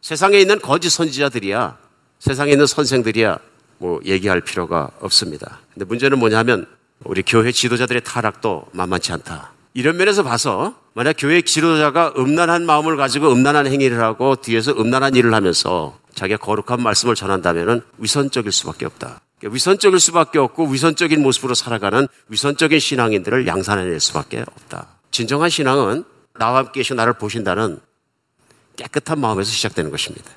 세상에 있는 거짓 선지자들이야 세상에 있는 선생들이야 뭐 얘기할 필요가 없습니다. 근데 문제는 뭐냐면 우리 교회 지도자들의 타락도 만만치 않다. 이런 면에서 봐서 만약 교회 지도자가 음란한 마음을 가지고 음란한 행위를 하고 뒤에서 음란한 일을 하면서 자기가 거룩한 말씀을 전한다면 위선적일 수밖에 없다. 그러니까 위선적일 수밖에 없고 위선적인 모습으로 살아가는 위선적인 신앙인들을 양산해낼 수밖에 없다. 진정한 신앙은 나와 함께 계시고 나를 보신다는 깨끗한 마음에서 시작되는 것입니다.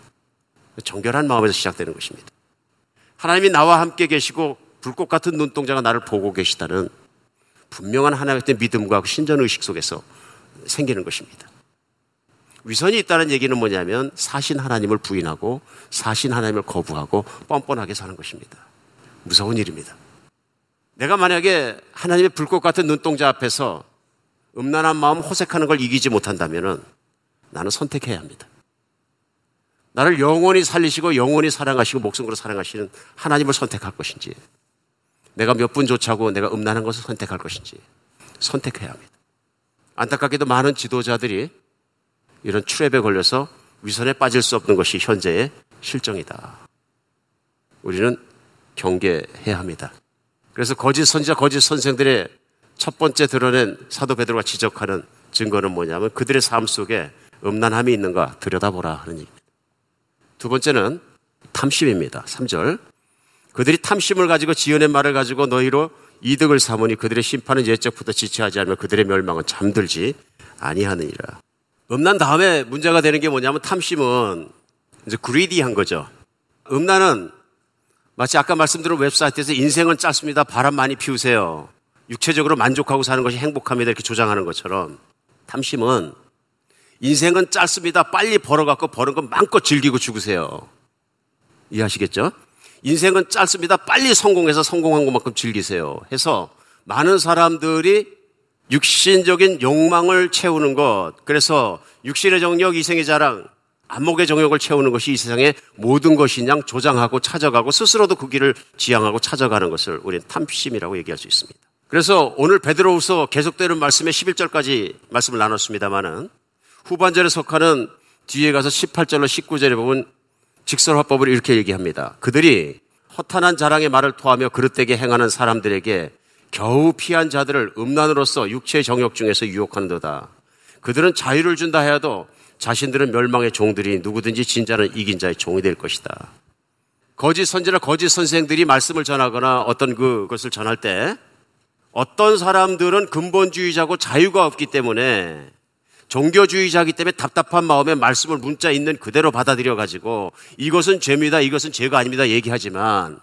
정결한 마음에서 시작되는 것입니다. 하나님이 나와 함께 계시고 불꽃 같은 눈동자가 나를 보고 계시다는 분명한 하나님의 믿음과 그 신전 의식 속에서 생기는 것입니다. 위선이 있다는 얘기는 뭐냐면 사신 하나님을 부인하고 사신 하나님을 거부하고 뻔뻔하게 사는 것입니다. 무서운 일입니다. 내가 만약에 하나님의 불꽃 같은 눈동자 앞에서 음란한 마음 호색하는 걸 이기지 못한다면 나는 선택해야 합니다. 나를 영원히 살리시고 영원히 사랑하시고 목숨 으로 사랑하시는 하나님을 선택할 것인지 내가 몇분 좋자고 내가 음란한 것을 선택할 것인지 선택해야 합니다. 안타깝게도 많은 지도자들이 이런 트랩에 걸려서 위선에 빠질 수 없는 것이 현재의 실정이다. 우리는 경계해야 합니다. 그래서 거짓 선지자, 거짓 선생들의 첫 번째 드러낸 사도 베드로가 지적하는 증거는 뭐냐면 그들의 삶 속에 음란함이 있는가 들여다보라 하는 얘기입니다. 두 번째는 탐심입니다. 3절. 그들이 탐심을 가지고 지어낸 말을 가지고 너희로 이득을 삼으니 그들의 심판은 예적부터 지체하지 않으면 그들의 멸망은 잠들지 아니하느니라. 음란 다음에 문제가 되는 게 뭐냐면 탐심은 이제 그리디한 거죠. 음란은 마치 아까 말씀드린 웹사이트에서 인생은 짧습니다. 바람 많이 피우세요. 육체적으로 만족하고 사는 것이 행복합니다. 이렇게 조장하는 것처럼 탐심은 인생은 짧습니다. 빨리 벌어갖고 버는 건 마음껏 즐기고 죽으세요. 이해하시겠죠? 인생은 짧습니다. 빨리 성공해서 성공한 것만큼 즐기세요. 해서 많은 사람들이 육신적인 욕망을 채우는 것, 그래서 육신의 정력, 이생의 자랑, 안목의 정욕을 채우는 것이 이 세상의 모든 것이냐 조장하고 찾아가고 스스로도 그 길을 지향하고 찾아가는 것을 우리는 탐심이라고 얘기할 수 있습니다. 그래서 오늘 베드로후서 계속되는 말씀에 11절까지 말씀을 나눴습니다마는 후반절에 속하는 뒤에 가서 18절로 19절에 보면 직설화법을 이렇게 얘기합니다. 그들이 허탄한 자랑의 말을 토하며 그릇되게 행하는 사람들에게 겨우 피한 자들을 음란으로서 육체의 정욕 중에서 유혹하는도다. 그들은 자유를 준다 해도 자신들은 멸망의 종들이 누구든지 진짜는 이긴 자의 종이 될 것이다. 거짓 선지나 거짓 선생들이 말씀을 전하거나 어떤 그것을 전할 때 어떤 사람들은 근본주의자고 자유가 없기 때문에 종교주의자이기 때문에 답답한 마음에 말씀을 문자 있는 그대로 받아들여 가지고 이것은 죄입니다. 이것은 죄가 아닙니다. 얘기하지만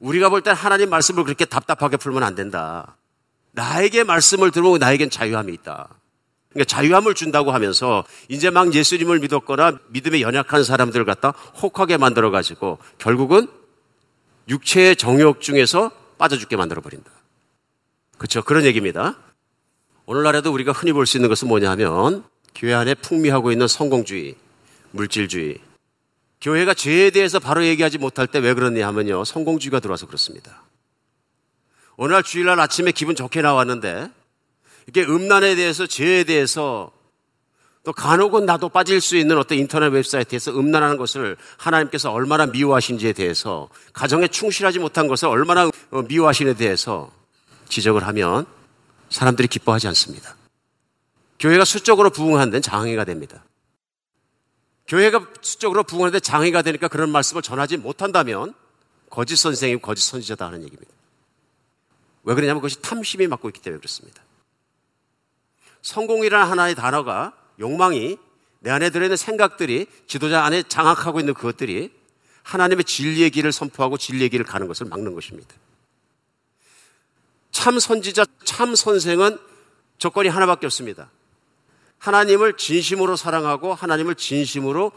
우리가 볼 땐 하나님 말씀을 그렇게 답답하게 풀면 안 된다. 나에게 말씀을 들으면 나에겐 자유함이 있다. 그러니까 자유함을 준다고 하면서 이제 막 예수님을 믿었거나 믿음에 연약한 사람들을 갖다 혹하게 만들어 가지고 결국은 육체의 정욕 중에서 빠져 죽게 만들어 버린다. 그렇죠. 그런 얘기입니다. 오늘날에도 우리가 흔히 볼 수 있는 것은 뭐냐 하면 교회 안에 풍미하고 있는 성공주의, 물질주의. 교회가 죄에 대해서 바로 얘기하지 못할 때 왜 그러냐 하면요. 성공주의가 들어와서 그렇습니다. 오늘날 주일날 아침에 기분 좋게 나왔는데 이게 음란에 대해서 죄에 대해서 또 간혹은 나도 빠질 수 있는 어떤 인터넷 웹사이트에서 음란하는 것을 하나님께서 얼마나 미워하신지에 대해서 가정에 충실하지 못한 것을 얼마나 어, 미워하시는에 대해서 지적을 하면 사람들이 기뻐하지 않습니다. 교회가 수적으로 부흥하는 데는 장애가 됩니다. 교회가 수적으로 부흥하는데 장애가 되니까 그런 말씀을 전하지 못한다면 거짓 선생이고 거짓 선지자다 하는 얘기입니다. 왜 그러냐면 그것이 탐심이 맡고 있기 때문에 그렇습니다. 성공이라는 하나의 단어가 욕망이 내 안에 들어있는 생각들이 지도자 안에 장악하고 있는 그것들이 하나님의 진리의 길을 선포하고 진리의 길을 가는 것을 막는 것입니다. 참 선지자, 참 선생은 조건이 하나밖에 없습니다. 하나님을 진심으로 사랑하고 하나님을 진심으로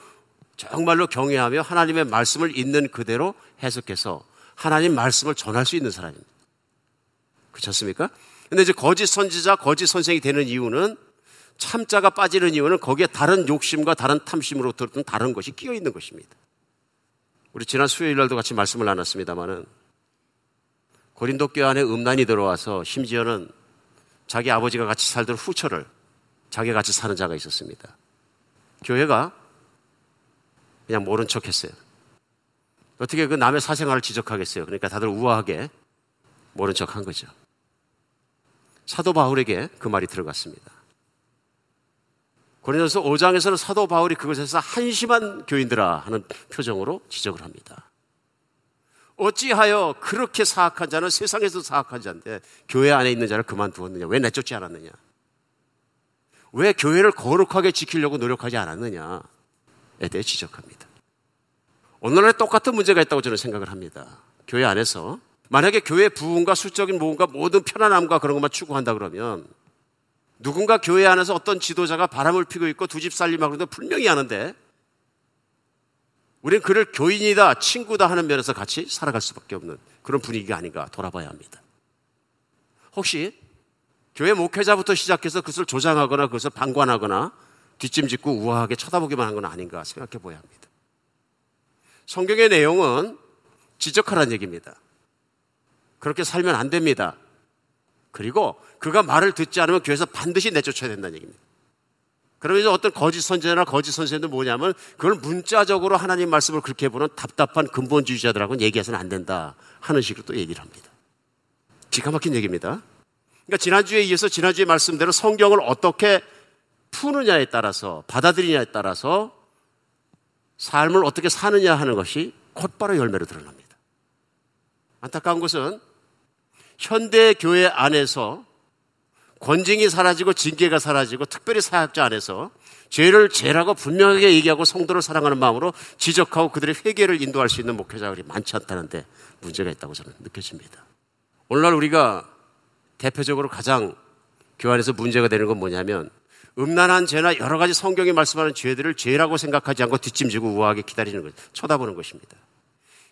정말로 경외하며 하나님의 말씀을 있는 그대로 해석해서 하나님 말씀을 전할 수 있는 사람입니다. 그렇지 않습니까? 근데 이제 거짓 선지자, 거짓 선생이 되는 이유는 참자가 빠지는 이유는 거기에 다른 욕심과 다른 탐심으로 들었던 다른 것이 끼어 있는 것입니다. 우리 지난 수요일 날도 같이 말씀을 나눴습니다만은 고린도 교회 안에 음란이 들어와서 심지어는 자기 아버지가 같이 살던 후처를 자기가 같이 사는 자가 있었습니다. 교회가 그냥 모른 척 했어요. 어떻게 그 남의 사생활을 지적하겠어요? 그러니까 다들 우아하게 모른 척 한 거죠. 사도 바울에게 그 말이 들어갔습니다. 고린도서 5장에서는 사도 바울이 그것에서 한심한 교인들아 하는 표정으로 지적을 합니다. 어찌하여 그렇게 사악한 자는 세상에서 사악한 자인데 교회 안에 있는 자를 그만두었느냐? 왜 내쫓지 않았느냐? 왜 교회를 거룩하게 지키려고 노력하지 않았느냐에 대해 지적합니다. 오늘날에 똑같은 문제가 있다고 저는 생각을 합니다. 교회 안에서 만약에 교회 부흥과 수적인 모험과 모든 편안함과 그런 것만 추구한다 그러면 누군가 교회 안에서 어떤 지도자가 바람을 피고 있고 두 집 살림하고 있는데 분명히 아는데 우리는 그를 교인이다, 친구다 하는 면에서 같이 살아갈 수밖에 없는 그런 분위기가 아닌가 돌아봐야 합니다. 혹시 교회 목회자부터 시작해서 그것을 조장하거나 그것을 방관하거나 뒷짐짓고 우아하게 쳐다보기만 한 건 아닌가 생각해 봐야 합니다. 성경의 내용은 지적하라는 얘기입니다. 그렇게 살면 안 됩니다. 그리고 그가 말을 듣지 않으면 교회에서 반드시 내쫓아야 된다는 얘기입니다. 그러면 이제 어떤 거짓 선제나 거짓 선생도 뭐냐면 그걸 문자적으로 하나님 말씀을 그렇게 보는 답답한 근본주의자들하고는 얘기해서는 안 된다 하는 식으로 또 얘기를 합니다. 기가 막힌 얘기입니다. 그러니까 지난주에 이어서 지난주의 말씀대로 성경을 어떻게 푸느냐에 따라서 받아들이냐에 따라서 삶을 어떻게 사느냐 하는 것이 곧바로 열매로 드러납니다. 안타까운 것은 현대 교회 안에서 권징이 사라지고 징계가 사라지고 특별히 사역자 안에서 죄를 죄라고 분명하게 얘기하고 성도를 사랑하는 마음으로 지적하고 그들의 회개를 인도할 수 있는 목회자들이 많지 않다는데 문제가 있다고 저는 느껴집니다. 오늘날 우리가 대표적으로 가장 교회 안에서 문제가 되는 건 뭐냐면 음란한 죄나 여러 가지 성경이 말씀하는 죄들을 죄라고 생각하지 않고 뒷짐지고 우아하게 기다리는 것, 쳐다보는 것입니다.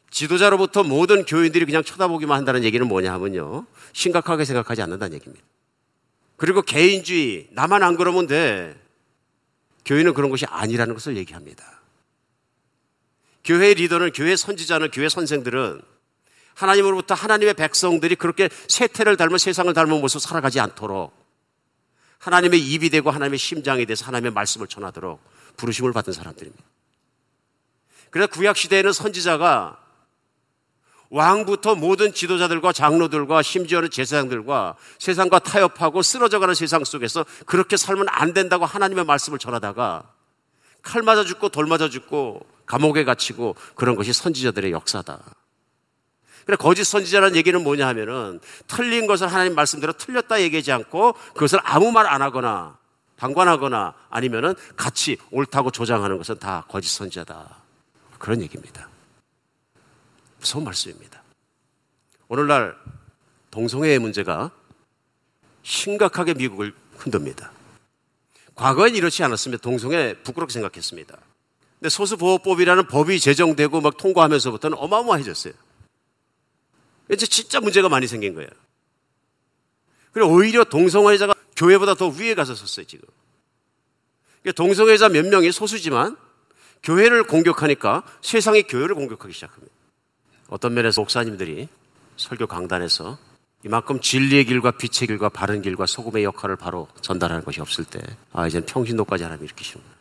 지도자로부터 모든 교인들이 그냥 쳐다보기만 한다는 얘기는 뭐냐 하면요. 심각하게 생각하지 않는다는 얘기입니다. 그리고 개인주의, 나만 안 그러면 돼. 교회는 그런 것이 아니라는 것을 얘기합니다. 교회 리더는, 교회 선지자는, 교회 선생들은 하나님으로부터 하나님의 백성들이 그렇게 세태를 닮은 세상을 닮은 모습 살아가지 않도록 하나님의 입이 되고 하나님의 심장이 돼서 하나님의 말씀을 전하도록 부르심을 받은 사람들입니다. 그래서 구약시대에는 선지자가 왕부터 모든 지도자들과 장로들과 심지어는 제사장들과 세상과 타협하고 쓰러져가는 세상 속에서 그렇게 살면 안 된다고 하나님의 말씀을 전하다가 칼 맞아 죽고 돌 맞아 죽고 감옥에 갇히고 그런 것이 선지자들의 역사다. 그래 거짓 선지자라는 얘기는 뭐냐 하면은 틀린 것을 하나님 말씀대로 틀렸다 얘기하지 않고 그것을 아무 말 안 하거나 방관하거나 아니면은 같이 옳다고 조장하는 것은 다 거짓 선지자다. 그런 얘기입니다. 무서운 말씀입니다. 오늘날 동성애의 문제가 심각하게 미국을 흔듭니다. 과거엔 이렇지 않았습니다. 동성애 부끄럽게 생각했습니다. 근데 소수보호법이라는 법이 제정되고 막 통과하면서부터는 어마어마해졌어요. 이제 진짜 문제가 많이 생긴 거예요. 그리고 오히려 동성애자가 교회보다 더 위에 가서 섰어요, 지금. 그러니까 동성애자 몇 명이 소수지만 교회를 공격하니까 세상이 교회를 공격하기 시작합니다. 어떤 면에서 목사님들이 설교 강단에서 이만큼 진리의 길과 빛의 길과 바른 길과 소금의 역할을 바로 전달하는 것이 없을 때, 아, 이제는 평신도까지 하나님 일으키시는구나.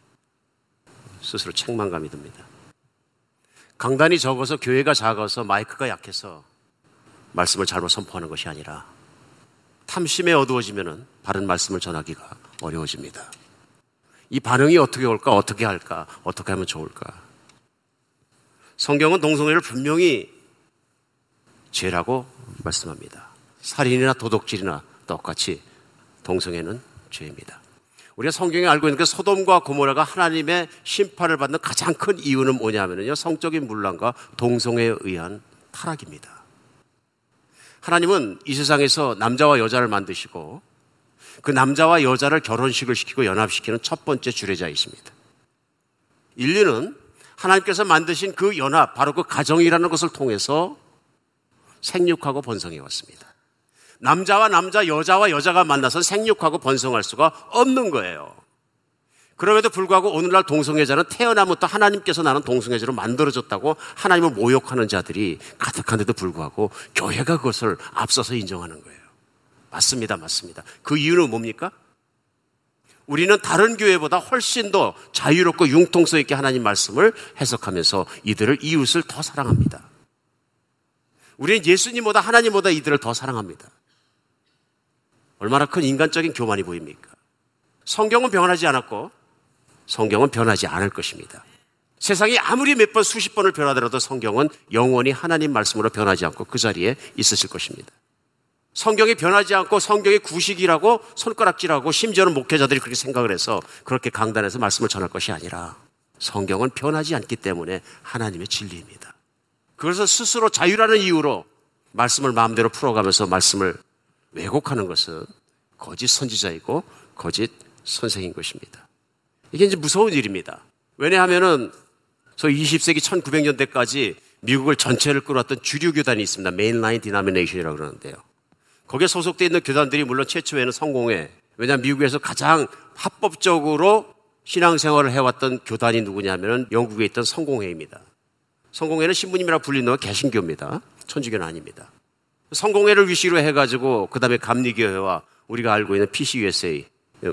스스로 책망감이 듭니다. 강단이 적어서 교회가 작아서 마이크가 약해서 말씀을 잘못 선포하는 것이 아니라 탐심에 어두워지면은 바른 말씀을 전하기가 어려워집니다. 이 반응이 어떻게 올까? 어떻게 할까? 어떻게 하면 좋을까? 성경은 동성애를 분명히 죄라고 말씀합니다. 살인이나 도덕질이나 똑같이 동성애는 죄입니다. 우리가 성경에 알고 있는 그 소돔과 고모라가 하나님의 심판을 받는 가장 큰 이유는 뭐냐면요. 성적인 문란과 동성애에 의한 타락입니다. 하나님은 이 세상에서 남자와 여자를 만드시고 그 남자와 여자를 결혼식을 시키고 연합시키는 첫 번째 주례자이십니다. 인류는 하나님께서 만드신 그 연합, 바로 그 가정이라는 것을 통해서 생육하고 번성해 왔습니다. 남자와 남자, 여자와 여자가 만나서 생육하고 번성할 수가 없는 거예요. 그럼에도 불구하고 오늘날 동성애자는 태어나부터 하나님께서 나는 동성애자로 만들어졌다고 하나님을 모욕하는 자들이 가득한데도 불구하고 교회가 그것을 앞서서 인정하는 거예요. 맞습니다, 맞습니다. 그 이유는 뭡니까? 우리는 다른 교회보다 훨씬 더 자유롭고 융통성 있게 하나님 말씀을 해석하면서 이들을 이웃을 더 사랑합니다. 우리는 예수님보다 하나님보다 이들을 더 사랑합니다. 얼마나 큰 인간적인 교만이 보입니까? 성경은 변하지 않았고 성경은 변하지 않을 것입니다. 세상이 아무리 몇 번 수십 번을 변하더라도 성경은 영원히 하나님 말씀으로 변하지 않고 그 자리에 있으실 것입니다. 성경이 변하지 않고 성경이 구식이라고 손가락질하고 심지어는 목회자들이 그렇게 생각을 해서 그렇게 강단에서 말씀을 전할 것이 아니라 성경은 변하지 않기 때문에 하나님의 진리입니다. 그래서 스스로 자유라는 이유로 말씀을 마음대로 풀어가면서 말씀을 왜곡하는 것은 거짓 선지자이고 거짓 선생인 것입니다. 이게 이제 무서운 일입니다. 왜냐하면은 소위 20세기 1900년대까지 미국을 전체를 끌어왔던 주류 교단이 있습니다. mainline denomination이라고 그러는데요. 거기에 소속되어 있는 교단들이 물론 최초에는 성공회. 왜냐하면 미국에서 가장 합법적으로 신앙생활을 해왔던 교단이 누구냐면 영국에 있던 성공회입니다. 성공회는 신부님이라 불리는 건 개신교입니다. 천주교는 아닙니다. 성공회를 위시로 해가지고 그 다음에 감리교회와 우리가 알고 있는 PCUSA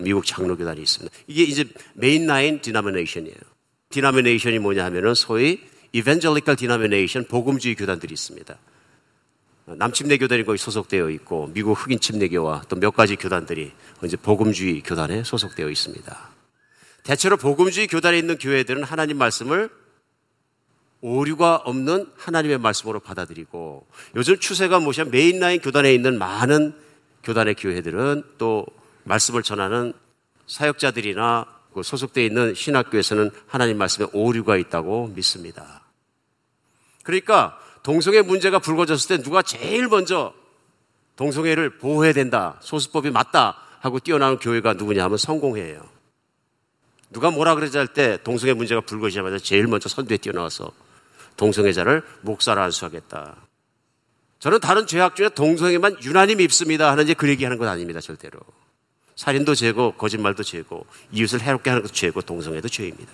미국 장로교단이 있습니다. 이게 이제 mainline denomination이에요. Denomination이 뭐냐 하면은 소위 Evangelical Denomination 복음주의 교단들이 있습니다. 남침내 교단이 거기 소속되어 있고 미국 흑인 침례교와 또 몇 가지 교단들이 이제 복음주의 교단에 소속되어 있습니다. 대체로 복음주의 교단에 있는 교회들은 하나님 말씀을 오류가 없는 하나님의 말씀으로 받아들이고 요즘 추세가 뭐냐 메인라인 교단에 있는 많은 교단의 교회들은 또 말씀을 전하는 사역자들이나 그 소속되어 있는 신학교에서는 하나님 말씀에 오류가 있다고 믿습니다. 그러니까 동성애 문제가 불거졌을 때 누가 제일 먼저 동성애를 보호해야 된다, 소수법이 맞다 하고 뛰어나온 교회가 누구냐 하면 성공회예요. 누가 뭐라 그러지 할때 동성애 문제가 불거지자마자 제일 먼저 선두에 뛰어나와서 동성애자를 목사로 안수하겠다. 저는 다른 죄악 중에 동성애만 유난히 밉습니다 하는지 그 얘기하는 건 아닙니다 절대로. 살인도 죄고 거짓말도 죄고 이웃을 해롭게 하는 것도 죄고 동성애도 죄입니다.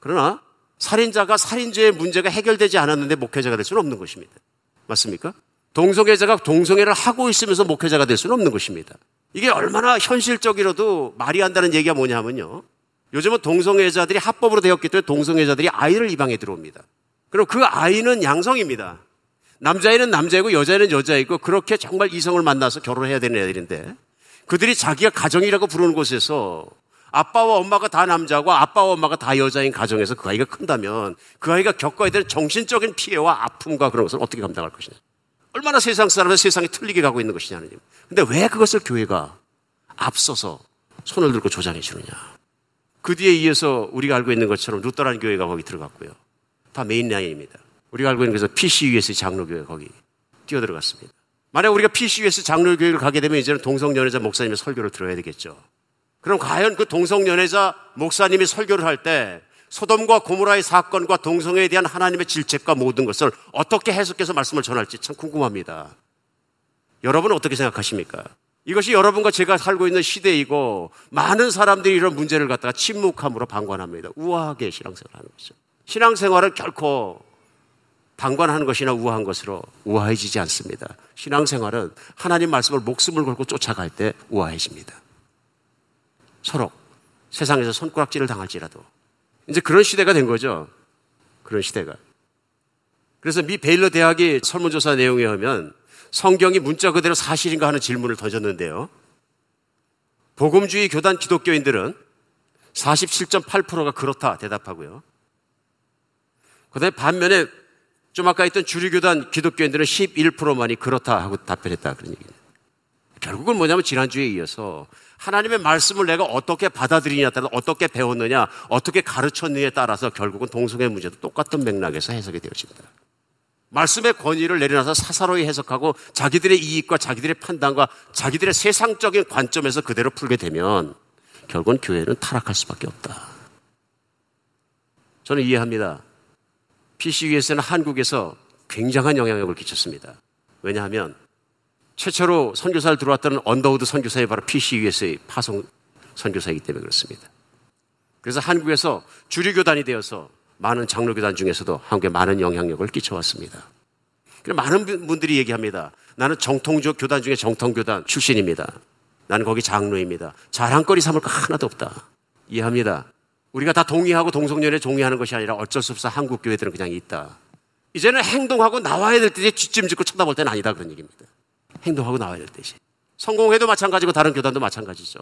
그러나 살인자가 살인죄의 문제가 해결되지 않았는데 목회자가 될 수는 없는 것입니다. 맞습니까? 동성애자가 동성애를 하고 있으면서 목회자가 될 수는 없는 것입니다. 이게 얼마나 현실적이라도 말이 한다는 얘기가 뭐냐 하면요. 요즘은 동성애자들이 합법으로 되었기 때문에 동성애자들이 아이를 입양해 들어옵니다. 그럼 그 아이는 양성입니다. 남자애는 남자이고 여자애는 여자이고 그렇게 정말 이성을 만나서 결혼해야 되는 애들인데 그들이 자기가 가정이라고 부르는 곳에서 아빠와 엄마가 다 남자고 아빠와 엄마가 다 여자인 가정에서 그 아이가 큰다면 그 아이가 겪어야 될 정신적인 피해와 아픔과 그런 것을 어떻게 감당할 것이냐. 얼마나 세상 사람은 세상이 틀리게 가고 있는 것이냐는. 근데 왜 그것을 교회가 앞서서 손을 들고 조장해 주느냐. 그 뒤에 이어서 우리가 알고 있는 것처럼 Lutheran 교회가 거기 들어갔고요. 다 mainline입니다. 우리가 알고 있는 것은 PCUS 장로교회 거기 뛰어들어갔습니다. 만약 우리가 PCUS 장로교회를 가게 되면 이제는 동성연애자 목사님의 설교를 들어야 되겠죠. 그럼 과연 그 동성연애자 목사님이 설교를 할 때 소돔과 고모라의 사건과 동성애에 대한 하나님의 질책과 모든 것을 어떻게 해석해서 말씀을 전할지 참 궁금합니다. 여러분은 어떻게 생각하십니까? 이것이 여러분과 제가 살고 있는 시대이고 많은 사람들이 이런 문제를 갖다가 침묵함으로 방관합니다. 우아하게 신앙생활을 하는 거죠. 신앙생활은 결코 방관하는 것이나 우아한 것으로 우아해지지 않습니다. 신앙생활은 하나님 말씀을 목숨을 걸고 쫓아갈 때 우아해집니다. 서로 세상에서 손가락질을 당할지라도 이제 그런 시대가 된 거죠. 그런 시대가. 그래서 미 베일러 대학이 설문조사 내용에 하면 성경이 문자 그대로 사실인가 하는 질문을 던졌는데요. 복음주의 교단 기독교인들은 47.8%가 그렇다 대답하고요. 그 다음에 반면에 좀 아까 했던 주류교단 기독교인들은 11%만이 그렇다 하고 답변했다 그런 얘기예요. 결국은 뭐냐면 지난주에 이어서 하나님의 말씀을 내가 어떻게 받아들이냐에 따라 어떻게 배웠느냐, 어떻게 가르쳤느냐에 따라서 결국은 동성애 문제도 똑같은 맥락에서 해석이 되어집니다. 말씀의 권위를 내려놔서 사사로이 해석하고 자기들의 이익과 자기들의 판단과 자기들의 세상적인 관점에서 그대로 풀게 되면 결국은 교회는 타락할 수밖에 없다. 저는 이해합니다. PCUS는 한국에서 굉장한 영향력을 끼쳤습니다. 왜냐하면 최초로 선교사를 들어왔던 언더우드 선교사의 바로 PCUS의 파송 선교사이기 때문에 그렇습니다. 그래서 한국에서 주류교단이 되어서 많은 장로교단 중에서도 한국에 많은 영향력을 끼쳐왔습니다. 그래서 많은 분들이 얘기합니다. 나는 정통적 교단 중에 정통교단 출신입니다. 나는 거기 장로입니다. 자랑거리 삼을 거 하나도 없다. 이해합니다. 우리가 다 동의하고 동성연애 동의하는 것이 아니라 어쩔 수 없어 한국 교회들은 그냥 있다. 이제는 행동하고 나와야 될 때에 뒷짐 짓고 쳐다볼 때는 아니다 그런 얘기입니다. 행동하고 나와야 될 때지. 성공해도 마찬가지고 다른 교단도 마찬가지죠.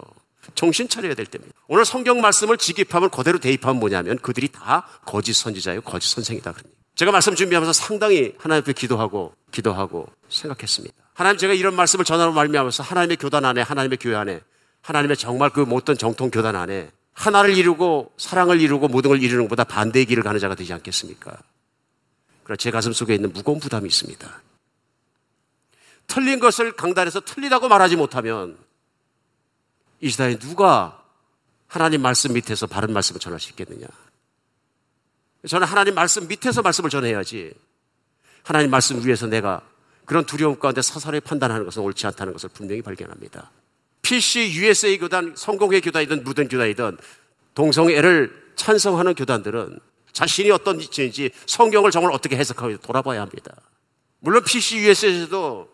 정신 차려야 될 때입니다. 오늘 성경 말씀을 직입하면 그대로 대입하면 뭐냐면 그들이 다 거짓 선지자예요. 거짓 선생이다. 그런 얘기. 제가 말씀 준비하면서 상당히 하나님 앞에 기도하고 기도하고 생각했습니다. 하나님 제가 이런 말씀을 전하로 말미암아서 하나님의 교단 안에 하나님의 교회 안에 하나님의 정말 그 못된 정통 교단 안에 하나를 이루고 사랑을 이루고 모든 걸 이루는 것보다 반대의 길을 가는 자가 되지 않겠습니까? 그러나 제 가슴 속에 있는 무거운 부담이 있습니다. 틀린 것을 강단에서 틀리다고 말하지 못하면 이 시대에 누가 하나님 말씀 밑에서 바른 말씀을 전할 수 있겠느냐? 저는 하나님 말씀 밑에서 말씀을 전해야지. 하나님 말씀 위에서 내가 그런 두려움 가운데 서서히 판단하는 것은 옳지 않다는 것을 분명히 발견합니다. PC, USA 교단, 성공회 교단이든 무든 교단이든 동성애를 찬성하는 교단들은 자신이 어떤 이치인지 성경을 정말 어떻게 해석하고 돌아봐야 합니다. 물론 PC, USA에서도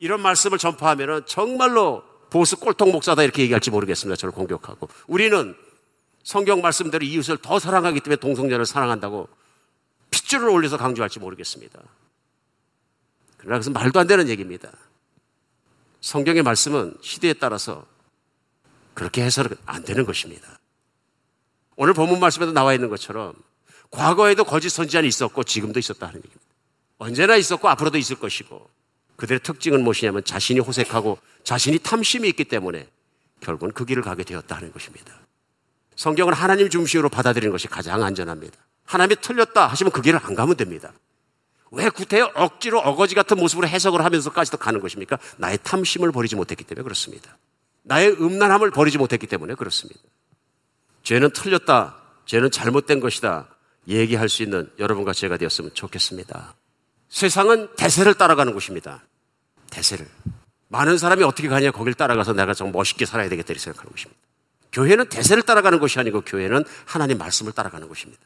이런 말씀을 전파하면 정말로 보수 꼴통 목사다 이렇게 얘기할지 모르겠습니다. 저를 공격하고. 우리는 성경 말씀대로 이웃을 더 사랑하기 때문에 동성애를 사랑한다고 핏줄을 올려서 강조할지 모르겠습니다. 그러나 그것은 말도 안 되는 얘기입니다. 성경의 말씀은 시대에 따라서 그렇게 해서는 안 되는 것입니다. 오늘 본문 말씀에도 나와 있는 것처럼 과거에도 거짓 선지자는 있었고 지금도 있었다 하는 얘기입니다. 언제나 있었고 앞으로도 있을 것이고 그들의 특징은 무엇이냐면 자신이 호색하고 자신이 탐심이 있기 때문에 결국은 그 길을 가게 되었다 하는 것입니다. 성경은 하나님 중심으로 받아들이는 것이 가장 안전합니다. 하나님이 틀렸다 하시면 그 길을 안 가면 됩니다. 왜 구태여 억지로 어거지 같은 모습으로 해석을 하면서까지도 가는 것입니까? 나의 탐심을 버리지 못했기 때문에 그렇습니다. 나의 음란함을 버리지 못했기 때문에 그렇습니다. 죄는 틀렸다. 죄는 잘못된 것이다. 얘기할 수 있는 여러분과 제가 되었으면 좋겠습니다. 세상은 대세를 따라가는 곳입니다. 대세를. 많은 사람이 어떻게 가냐 거길 따라가서 내가 좀 멋있게 살아야 되겠다 이렇게 생각하는 것입니다. 교회는 대세를 따라가는 것이 아니고 교회는 하나님 말씀을 따라가는 것입니다.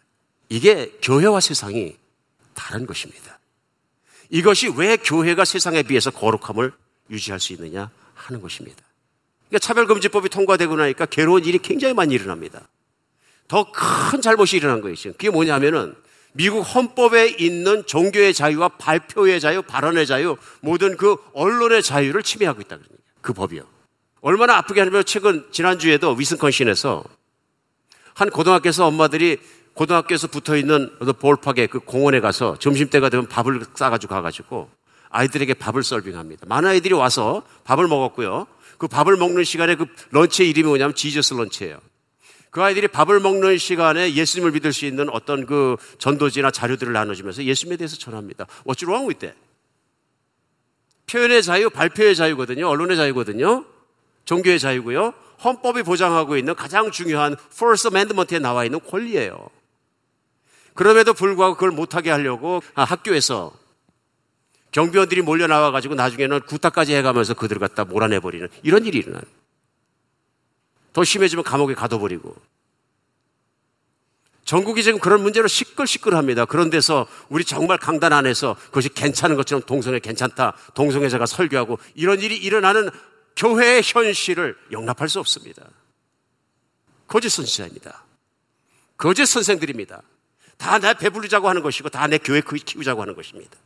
이게 교회와 세상이 다른 것입니다. 이것이 왜 교회가 세상에 비해서 거룩함을 유지할 수 있느냐 하는 것입니다. 그러니까 차별금지법이 통과되고 나니까 괴로운 일이 굉장히 많이 일어납니다. 더 큰 잘못이 일어난 것이죠. 그게 뭐냐면은 미국 헌법에 있는 종교의 자유와 발표의 자유, 발언의 자유, 모든 그 언론의 자유를 침해하고 있다 그 법이요. 얼마나 아프게 하냐면 최근 지난주에도 위스콘신에서 한 고등학교에서 엄마들이 고등학교에서 붙어 있는 볼팍의 그 공원에 가서 점심때가 되면 밥을 싸가지고 가가지고 아이들에게 밥을 서빙합니다. 많은 아이들이 와서 밥을 먹었고요. 그 밥을 먹는 시간에 그 런치의 이름이 뭐냐면 지저스 런치예요. 그 아이들이 밥을 먹는 시간에 예수님을 믿을 수 있는 어떤 그 전도지나 자료들을 나눠주면서 예수님에 대해서 전합니다. What's wrong with that? 표현의 자유, 발표의 자유거든요. 언론의 자유거든요. 종교의 자유고요. 헌법이 보장하고 있는 가장 중요한 First Amendment에 나와 있는 권리예요. 그럼에도 불구하고 그걸 못하게 하려고 아, 학교에서 경비원들이 몰려 나와가지고 나중에는 구타까지 해가면서 그들을 갖다 몰아내버리는 이런 일이 일어나요. 더 심해지면 감옥에 가둬버리고. 전국이 지금 그런 문제로 시끌시끌합니다. 그런 데서 우리 정말 강단 안에서 그것이 괜찮은 것처럼 동성애 괜찮다. 동성애자가 설교하고 이런 일이 일어나는 교회의 현실을 용납할 수 없습니다. 거짓 선지자입니다. 거짓 선생들입니다. 다 내 배부르자고 하는 것이고 다 내 교회 키우자고 하는 것입니다.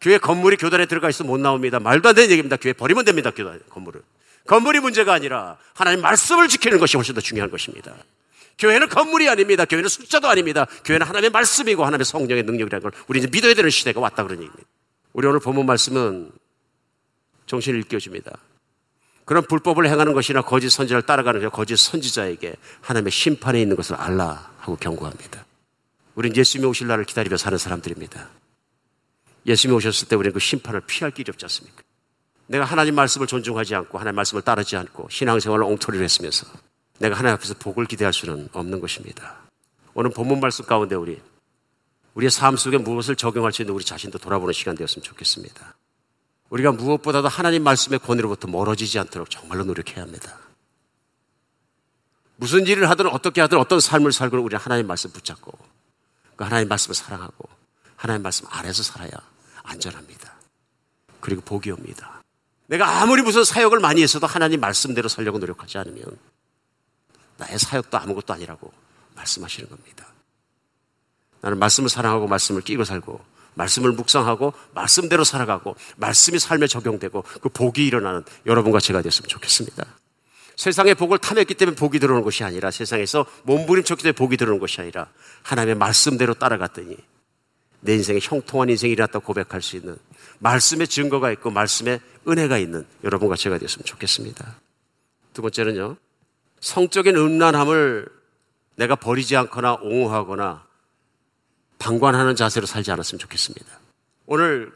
교회 건물이 교단에 들어가 있으면 못 나옵니다. 말도 안 되는 얘기입니다. 교회 버리면 됩니다. 교단 건물을. 건물이 문제가 아니라 하나님 말씀을 지키는 것이 훨씬 더 중요한 것입니다. 교회는 건물이 아닙니다. 교회는 숫자도 아닙니다. 교회는 하나님의 말씀이고 하나님의 성령의 능력이라는 걸 우리 이제 믿어야 되는 시대가 왔다 그런 얘기입니다. 우리 오늘 본문 말씀은 정신을 일깨워줍니다. 그런 불법을 행하는 것이나 거짓 선지자를 따라가는 것, 거짓 선지자에게 하나님의 심판에 있는 것을 알라 하고 경고합니다. 우린 예수님이 오실 날을 기다리며 사는 사람들입니다. 예수님이 오셨을 때 우리는 그 심판을 피할 길이 없지 않습니까? 내가 하나님 말씀을 존중하지 않고 하나님 말씀을 따르지 않고 신앙생활을 엉터리를 했으면서 내가 하나님 앞에서 복을 기대할 수는 없는 것입니다. 오늘 본문 말씀 가운데 우리 우리의 삶 속에 무엇을 적용할 수 있는 우리 자신도 돌아보는 시간 되었으면 좋겠습니다. 우리가 무엇보다도 하나님 말씀의 권위로부터 멀어지지 않도록 정말로 노력해야 합니다. 무슨 일을 하든 어떻게 하든 어떤 삶을 살고 우리는 하나님 말씀 붙잡고 그 하나님 말씀을 사랑하고 하나님 말씀 아래서 살아야 안전합니다. 그리고 복이 옵니다. 내가 아무리 무슨 사역을 많이 했어도 하나님 말씀대로 살려고 노력하지 않으면 나의 사역도 아무것도 아니라고 말씀하시는 겁니다. 나는 말씀을 사랑하고 말씀을 끼고 살고 말씀을 묵상하고 말씀대로 살아가고 말씀이 삶에 적용되고 그 복이 일어나는 여러분과 제가 됐으면 좋겠습니다. 세상의 복을 탐했기 때문에 복이 들어오는 것이 아니라 세상에서 몸부림쳤기 때문에 복이 들어오는 것이 아니라 하나님의 말씀대로 따라갔더니 내 인생에 형통한 인생이 일어났다고 고백할 수 있는 말씀의 증거가 있고 말씀의 은혜가 있는 여러분과 제가 됐으면 좋겠습니다. 두 번째는요. 성적인 음란함을 내가 버리지 않거나 옹호하거나 방관하는 자세로 살지 않았으면 좋겠습니다. 오늘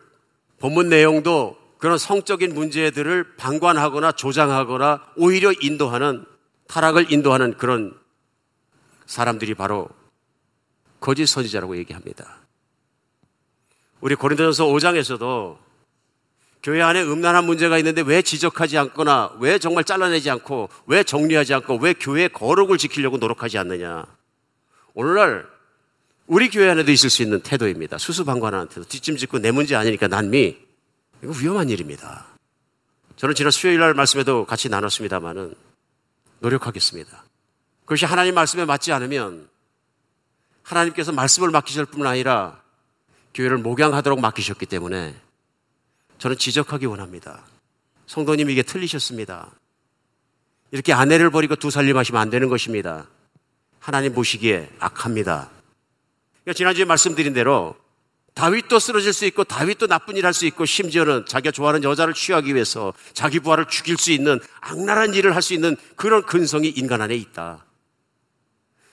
본문 내용도 그런 성적인 문제들을 방관하거나 조장하거나 오히려 인도하는 타락을 인도하는 그런 사람들이 바로 거짓 선지자라고 얘기합니다. 우리 고린도전서 5장에서도 교회 안에 음란한 문제가 있는데 왜 지적하지 않거나 왜 정말 잘라내지 않고 왜 정리하지 않고 왜 교회의 거룩을 지키려고 노력하지 않느냐. 오늘날 우리 교회 안에도 있을 수 있는 태도입니다. 수수방관하는 태도. 뒷짐 짓고 내 문제 아니니까 난미. 이거 위험한 일입니다. 저는 지난 수요일 날 말씀에도 같이 나눴습니다만은 노력하겠습니다. 그것이 하나님 말씀에 맞지 않으면 하나님께서 말씀을 맡기실 뿐 아니라 교회를 목양하도록 맡기셨기 때문에 저는 지적하기 원합니다. 성도님 이게 틀리셨습니다. 이렇게 아내를 버리고 두 살림하시면 안 되는 것입니다. 하나님 보시기에 악합니다. 그러니까 지난주에 말씀드린 대로 다윗도 쓰러질 수 있고 다윗도 나쁜 일 할 수 있고 심지어는 자기가 좋아하는 여자를 취하기 위해서 자기 부하를 죽일 수 있는 악랄한 일을 할 수 있는 그런 근성이 인간 안에 있다.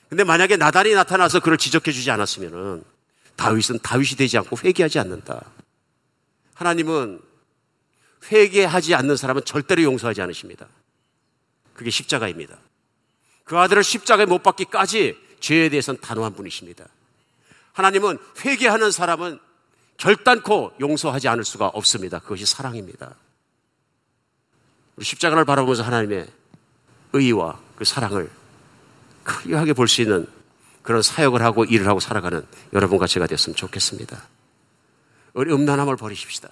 근데 만약에 나단이 나타나서 그를 지적해 주지 않았으면은 다윗은 다윗이 되지 않고 회개하지 않는다. 하나님은 회개하지 않는 사람은 절대로 용서하지 않으십니다. 그게 십자가입니다. 그 아들을 십자가에 못 박기까지 죄에 대해서는 단호한 분이십니다. 하나님은 회개하는 사람은 결단코 용서하지 않을 수가 없습니다. 그것이 사랑입니다. 우리 십자가를 바라보면서 하나님의 의와 그 사랑을 클리어하게 볼 수 있는 그런 사역을 하고 일을 하고 살아가는 여러분과 제가 됐으면 좋겠습니다. 우리 음란함을 버리십시다.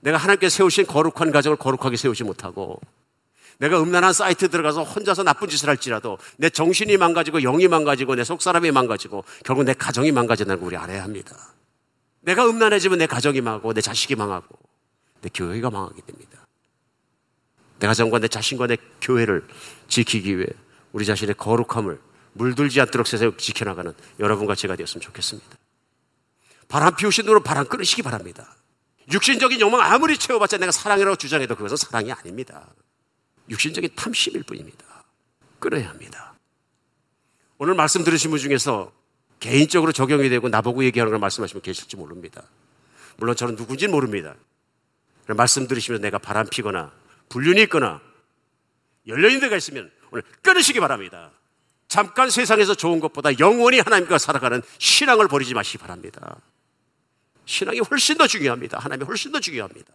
내가 하나님께 세우신 거룩한 가정을 거룩하게 세우지 못하고 내가 음란한 사이트 들어가서 혼자서 나쁜 짓을 할지라도 내 정신이 망가지고 영이 망가지고 내 속사람이 망가지고 결국 내 가정이 망가진다는 걸 우리 알아야 합니다. 내가 음란해지면 내 가정이 망하고 내 자식이 망하고 내 교회가 망하게 됩니다. 내 가정과 내 자신과 내 교회를 지키기 위해 우리 자신의 거룩함을 물들지 않도록 세상 지켜나가는 여러분과 제가 되었으면 좋겠습니다. 바람 피우신 대로 바람 끊으시기 바랍니다. 육신적인 욕망 아무리 채워봤자 내가 사랑이라고 주장해도 그것은 사랑이 아닙니다. 육신적인 탐심일 뿐입니다. 끊어야 합니다. 오늘 말씀 들으신 분 중에서 개인적으로 적용이 되고 나보고 얘기하는 걸 말씀하시면 계실지 모릅니다. 물론 저는 누군지는 모릅니다. 말씀 들으시면 내가 바람 피거나 불륜이 있거나 열려있는 데가 있으면 오늘 끊으시기 바랍니다. 잠깐 세상에서 좋은 것보다 영원히 하나님과 살아가는 신앙을 버리지 마시기 바랍니다. 신앙이 훨씬 더 중요합니다. 하나님이 훨씬 더 중요합니다.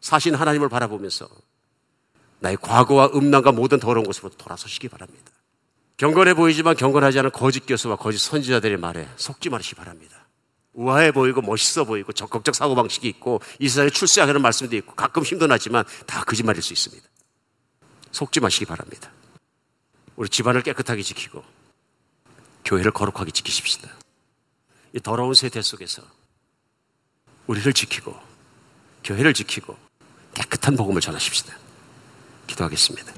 사신 하나님을 바라보면서 나의 과거와 음란과 모든 더러운 것으로 돌아서시기 바랍니다. 경건해 보이지만 경건하지 않은 거짓 교수와 거짓 선지자들의 말에 속지 마시기 바랍니다. 우아해 보이고 멋있어 보이고 적극적 사고방식이 있고 이 세상에 출세하는 말씀도 있고 가끔 힘도 나지만 다 거짓말일 수 있습니다. 속지 마시기 바랍니다. 우리 집안을 깨끗하게 지키고 교회를 거룩하게 지키십시다. 이 더러운 세대 속에서 우리를 지키고 교회를 지키고 깨끗한 복음을 전하십시다. 기도하겠습니다.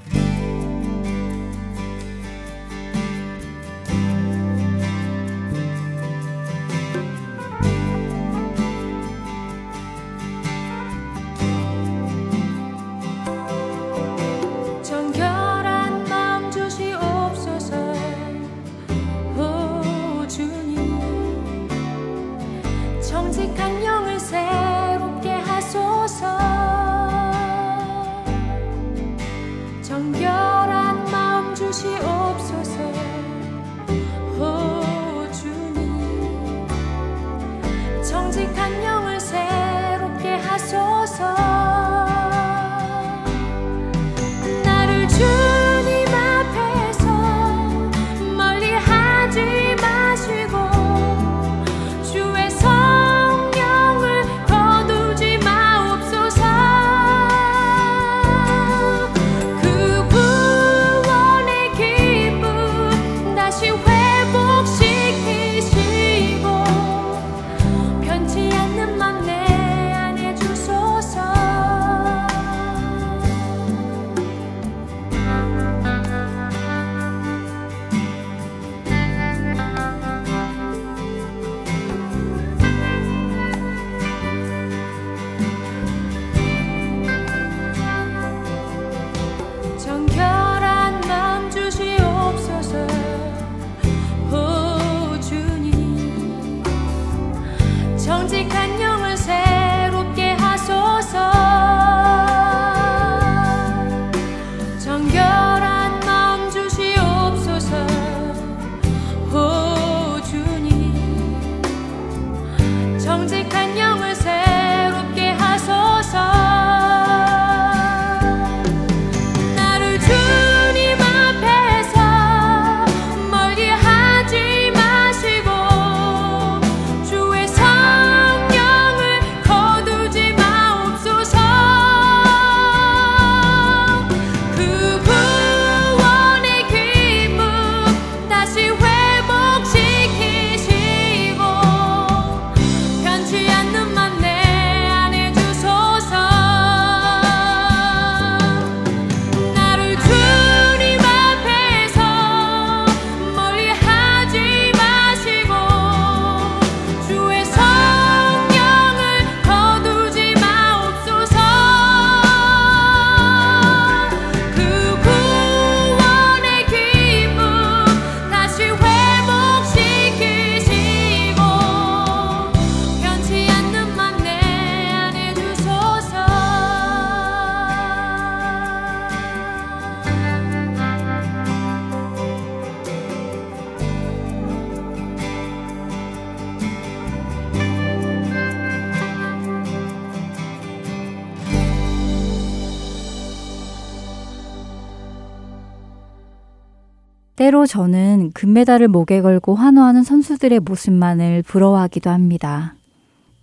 저는 금메달을 목에 걸고 환호하는 선수들의 모습만을 부러워하기도 합니다.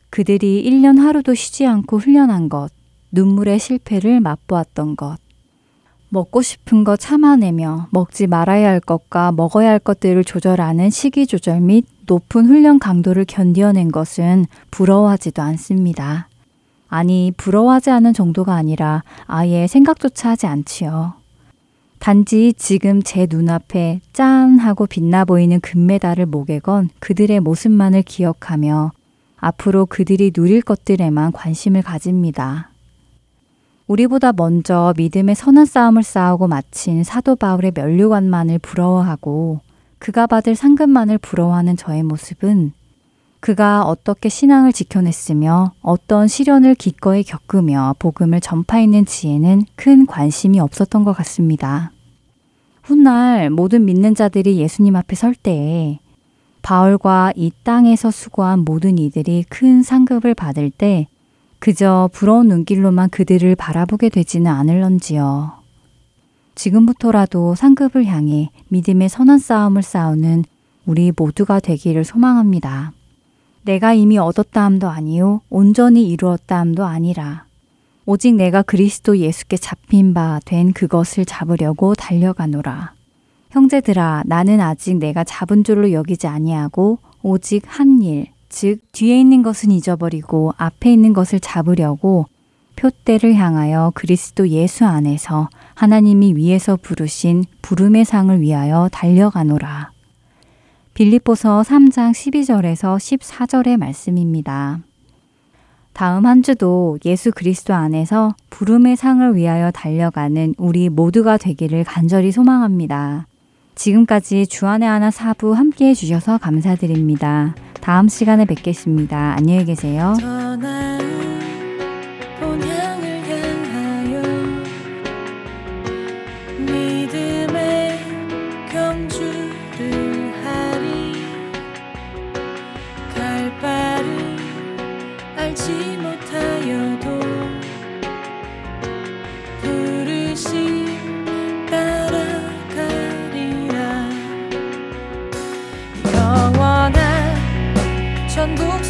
그들이 1년 하루도 쉬지 않고 훈련한 것, 눈물의 실패를 맛보았던 것, 먹고 싶은 거 참아내며 먹지 말아야 할 것과 먹어야 할 것들을 조절하는 식이 조절 및 높은 훈련 강도를 견뎌낸 것은 부러워하지도 않습니다. 아니, 부러워하지 않은 정도가 아니라 아예 생각조차 하지 않지요. 단지 지금 제 눈앞에 짠 하고 빛나 보이는 금메달을 목에 건 그들의 모습만을 기억하며 앞으로 그들이 누릴 것들에만 관심을 가집니다. 우리보다 먼저 믿음의 선한 싸움을 싸우고 마친 사도 바울의 면류관만을 부러워하고 그가 받을 상급만을 부러워하는 저의 모습은 그가 어떻게 신앙을 지켜냈으며 어떤 시련을 기꺼이 겪으며 복음을 전파했는 지에는 큰 관심이 없었던 것 같습니다. 훗날 모든 믿는 자들이 예수님 앞에 설 때에 바울과 이 땅에서 수고한 모든 이들이 큰 상급을 받을 때 그저 부러운 눈길로만 그들을 바라보게 되지는 않을런지요. 지금부터라도 상급을 향해 믿음의 선한 싸움을 싸우는 우리 모두가 되기를 소망합니다. 내가 이미 얻었다 함도 아니요 온전히 이루었다 함도 아니라 오직 내가 그리스도 예수께 잡힌 바 된 그것을 잡으려고 달려가노라. 형제들아 나는 아직 내가 잡은 줄로 여기지 아니하고 오직 한 일, 즉 뒤에 있는 것은 잊어버리고 앞에 있는 것을 잡으려고 표대를 향하여 그리스도 예수 안에서 하나님이 위에서 부르신 부름의 상을 위하여 달려가노라. 빌립보서 3장 12절에서 14절의 말씀입니다. 다음 한 주도 예수 그리스도 안에서 부름의 상을 위하여 달려가는 우리 모두가 되기를 간절히 소망합니다. 지금까지 주안의 하나 사부 함께 해주셔서 감사드립니다. 다음 시간에 뵙겠습니다. 안녕히 계세요. 천국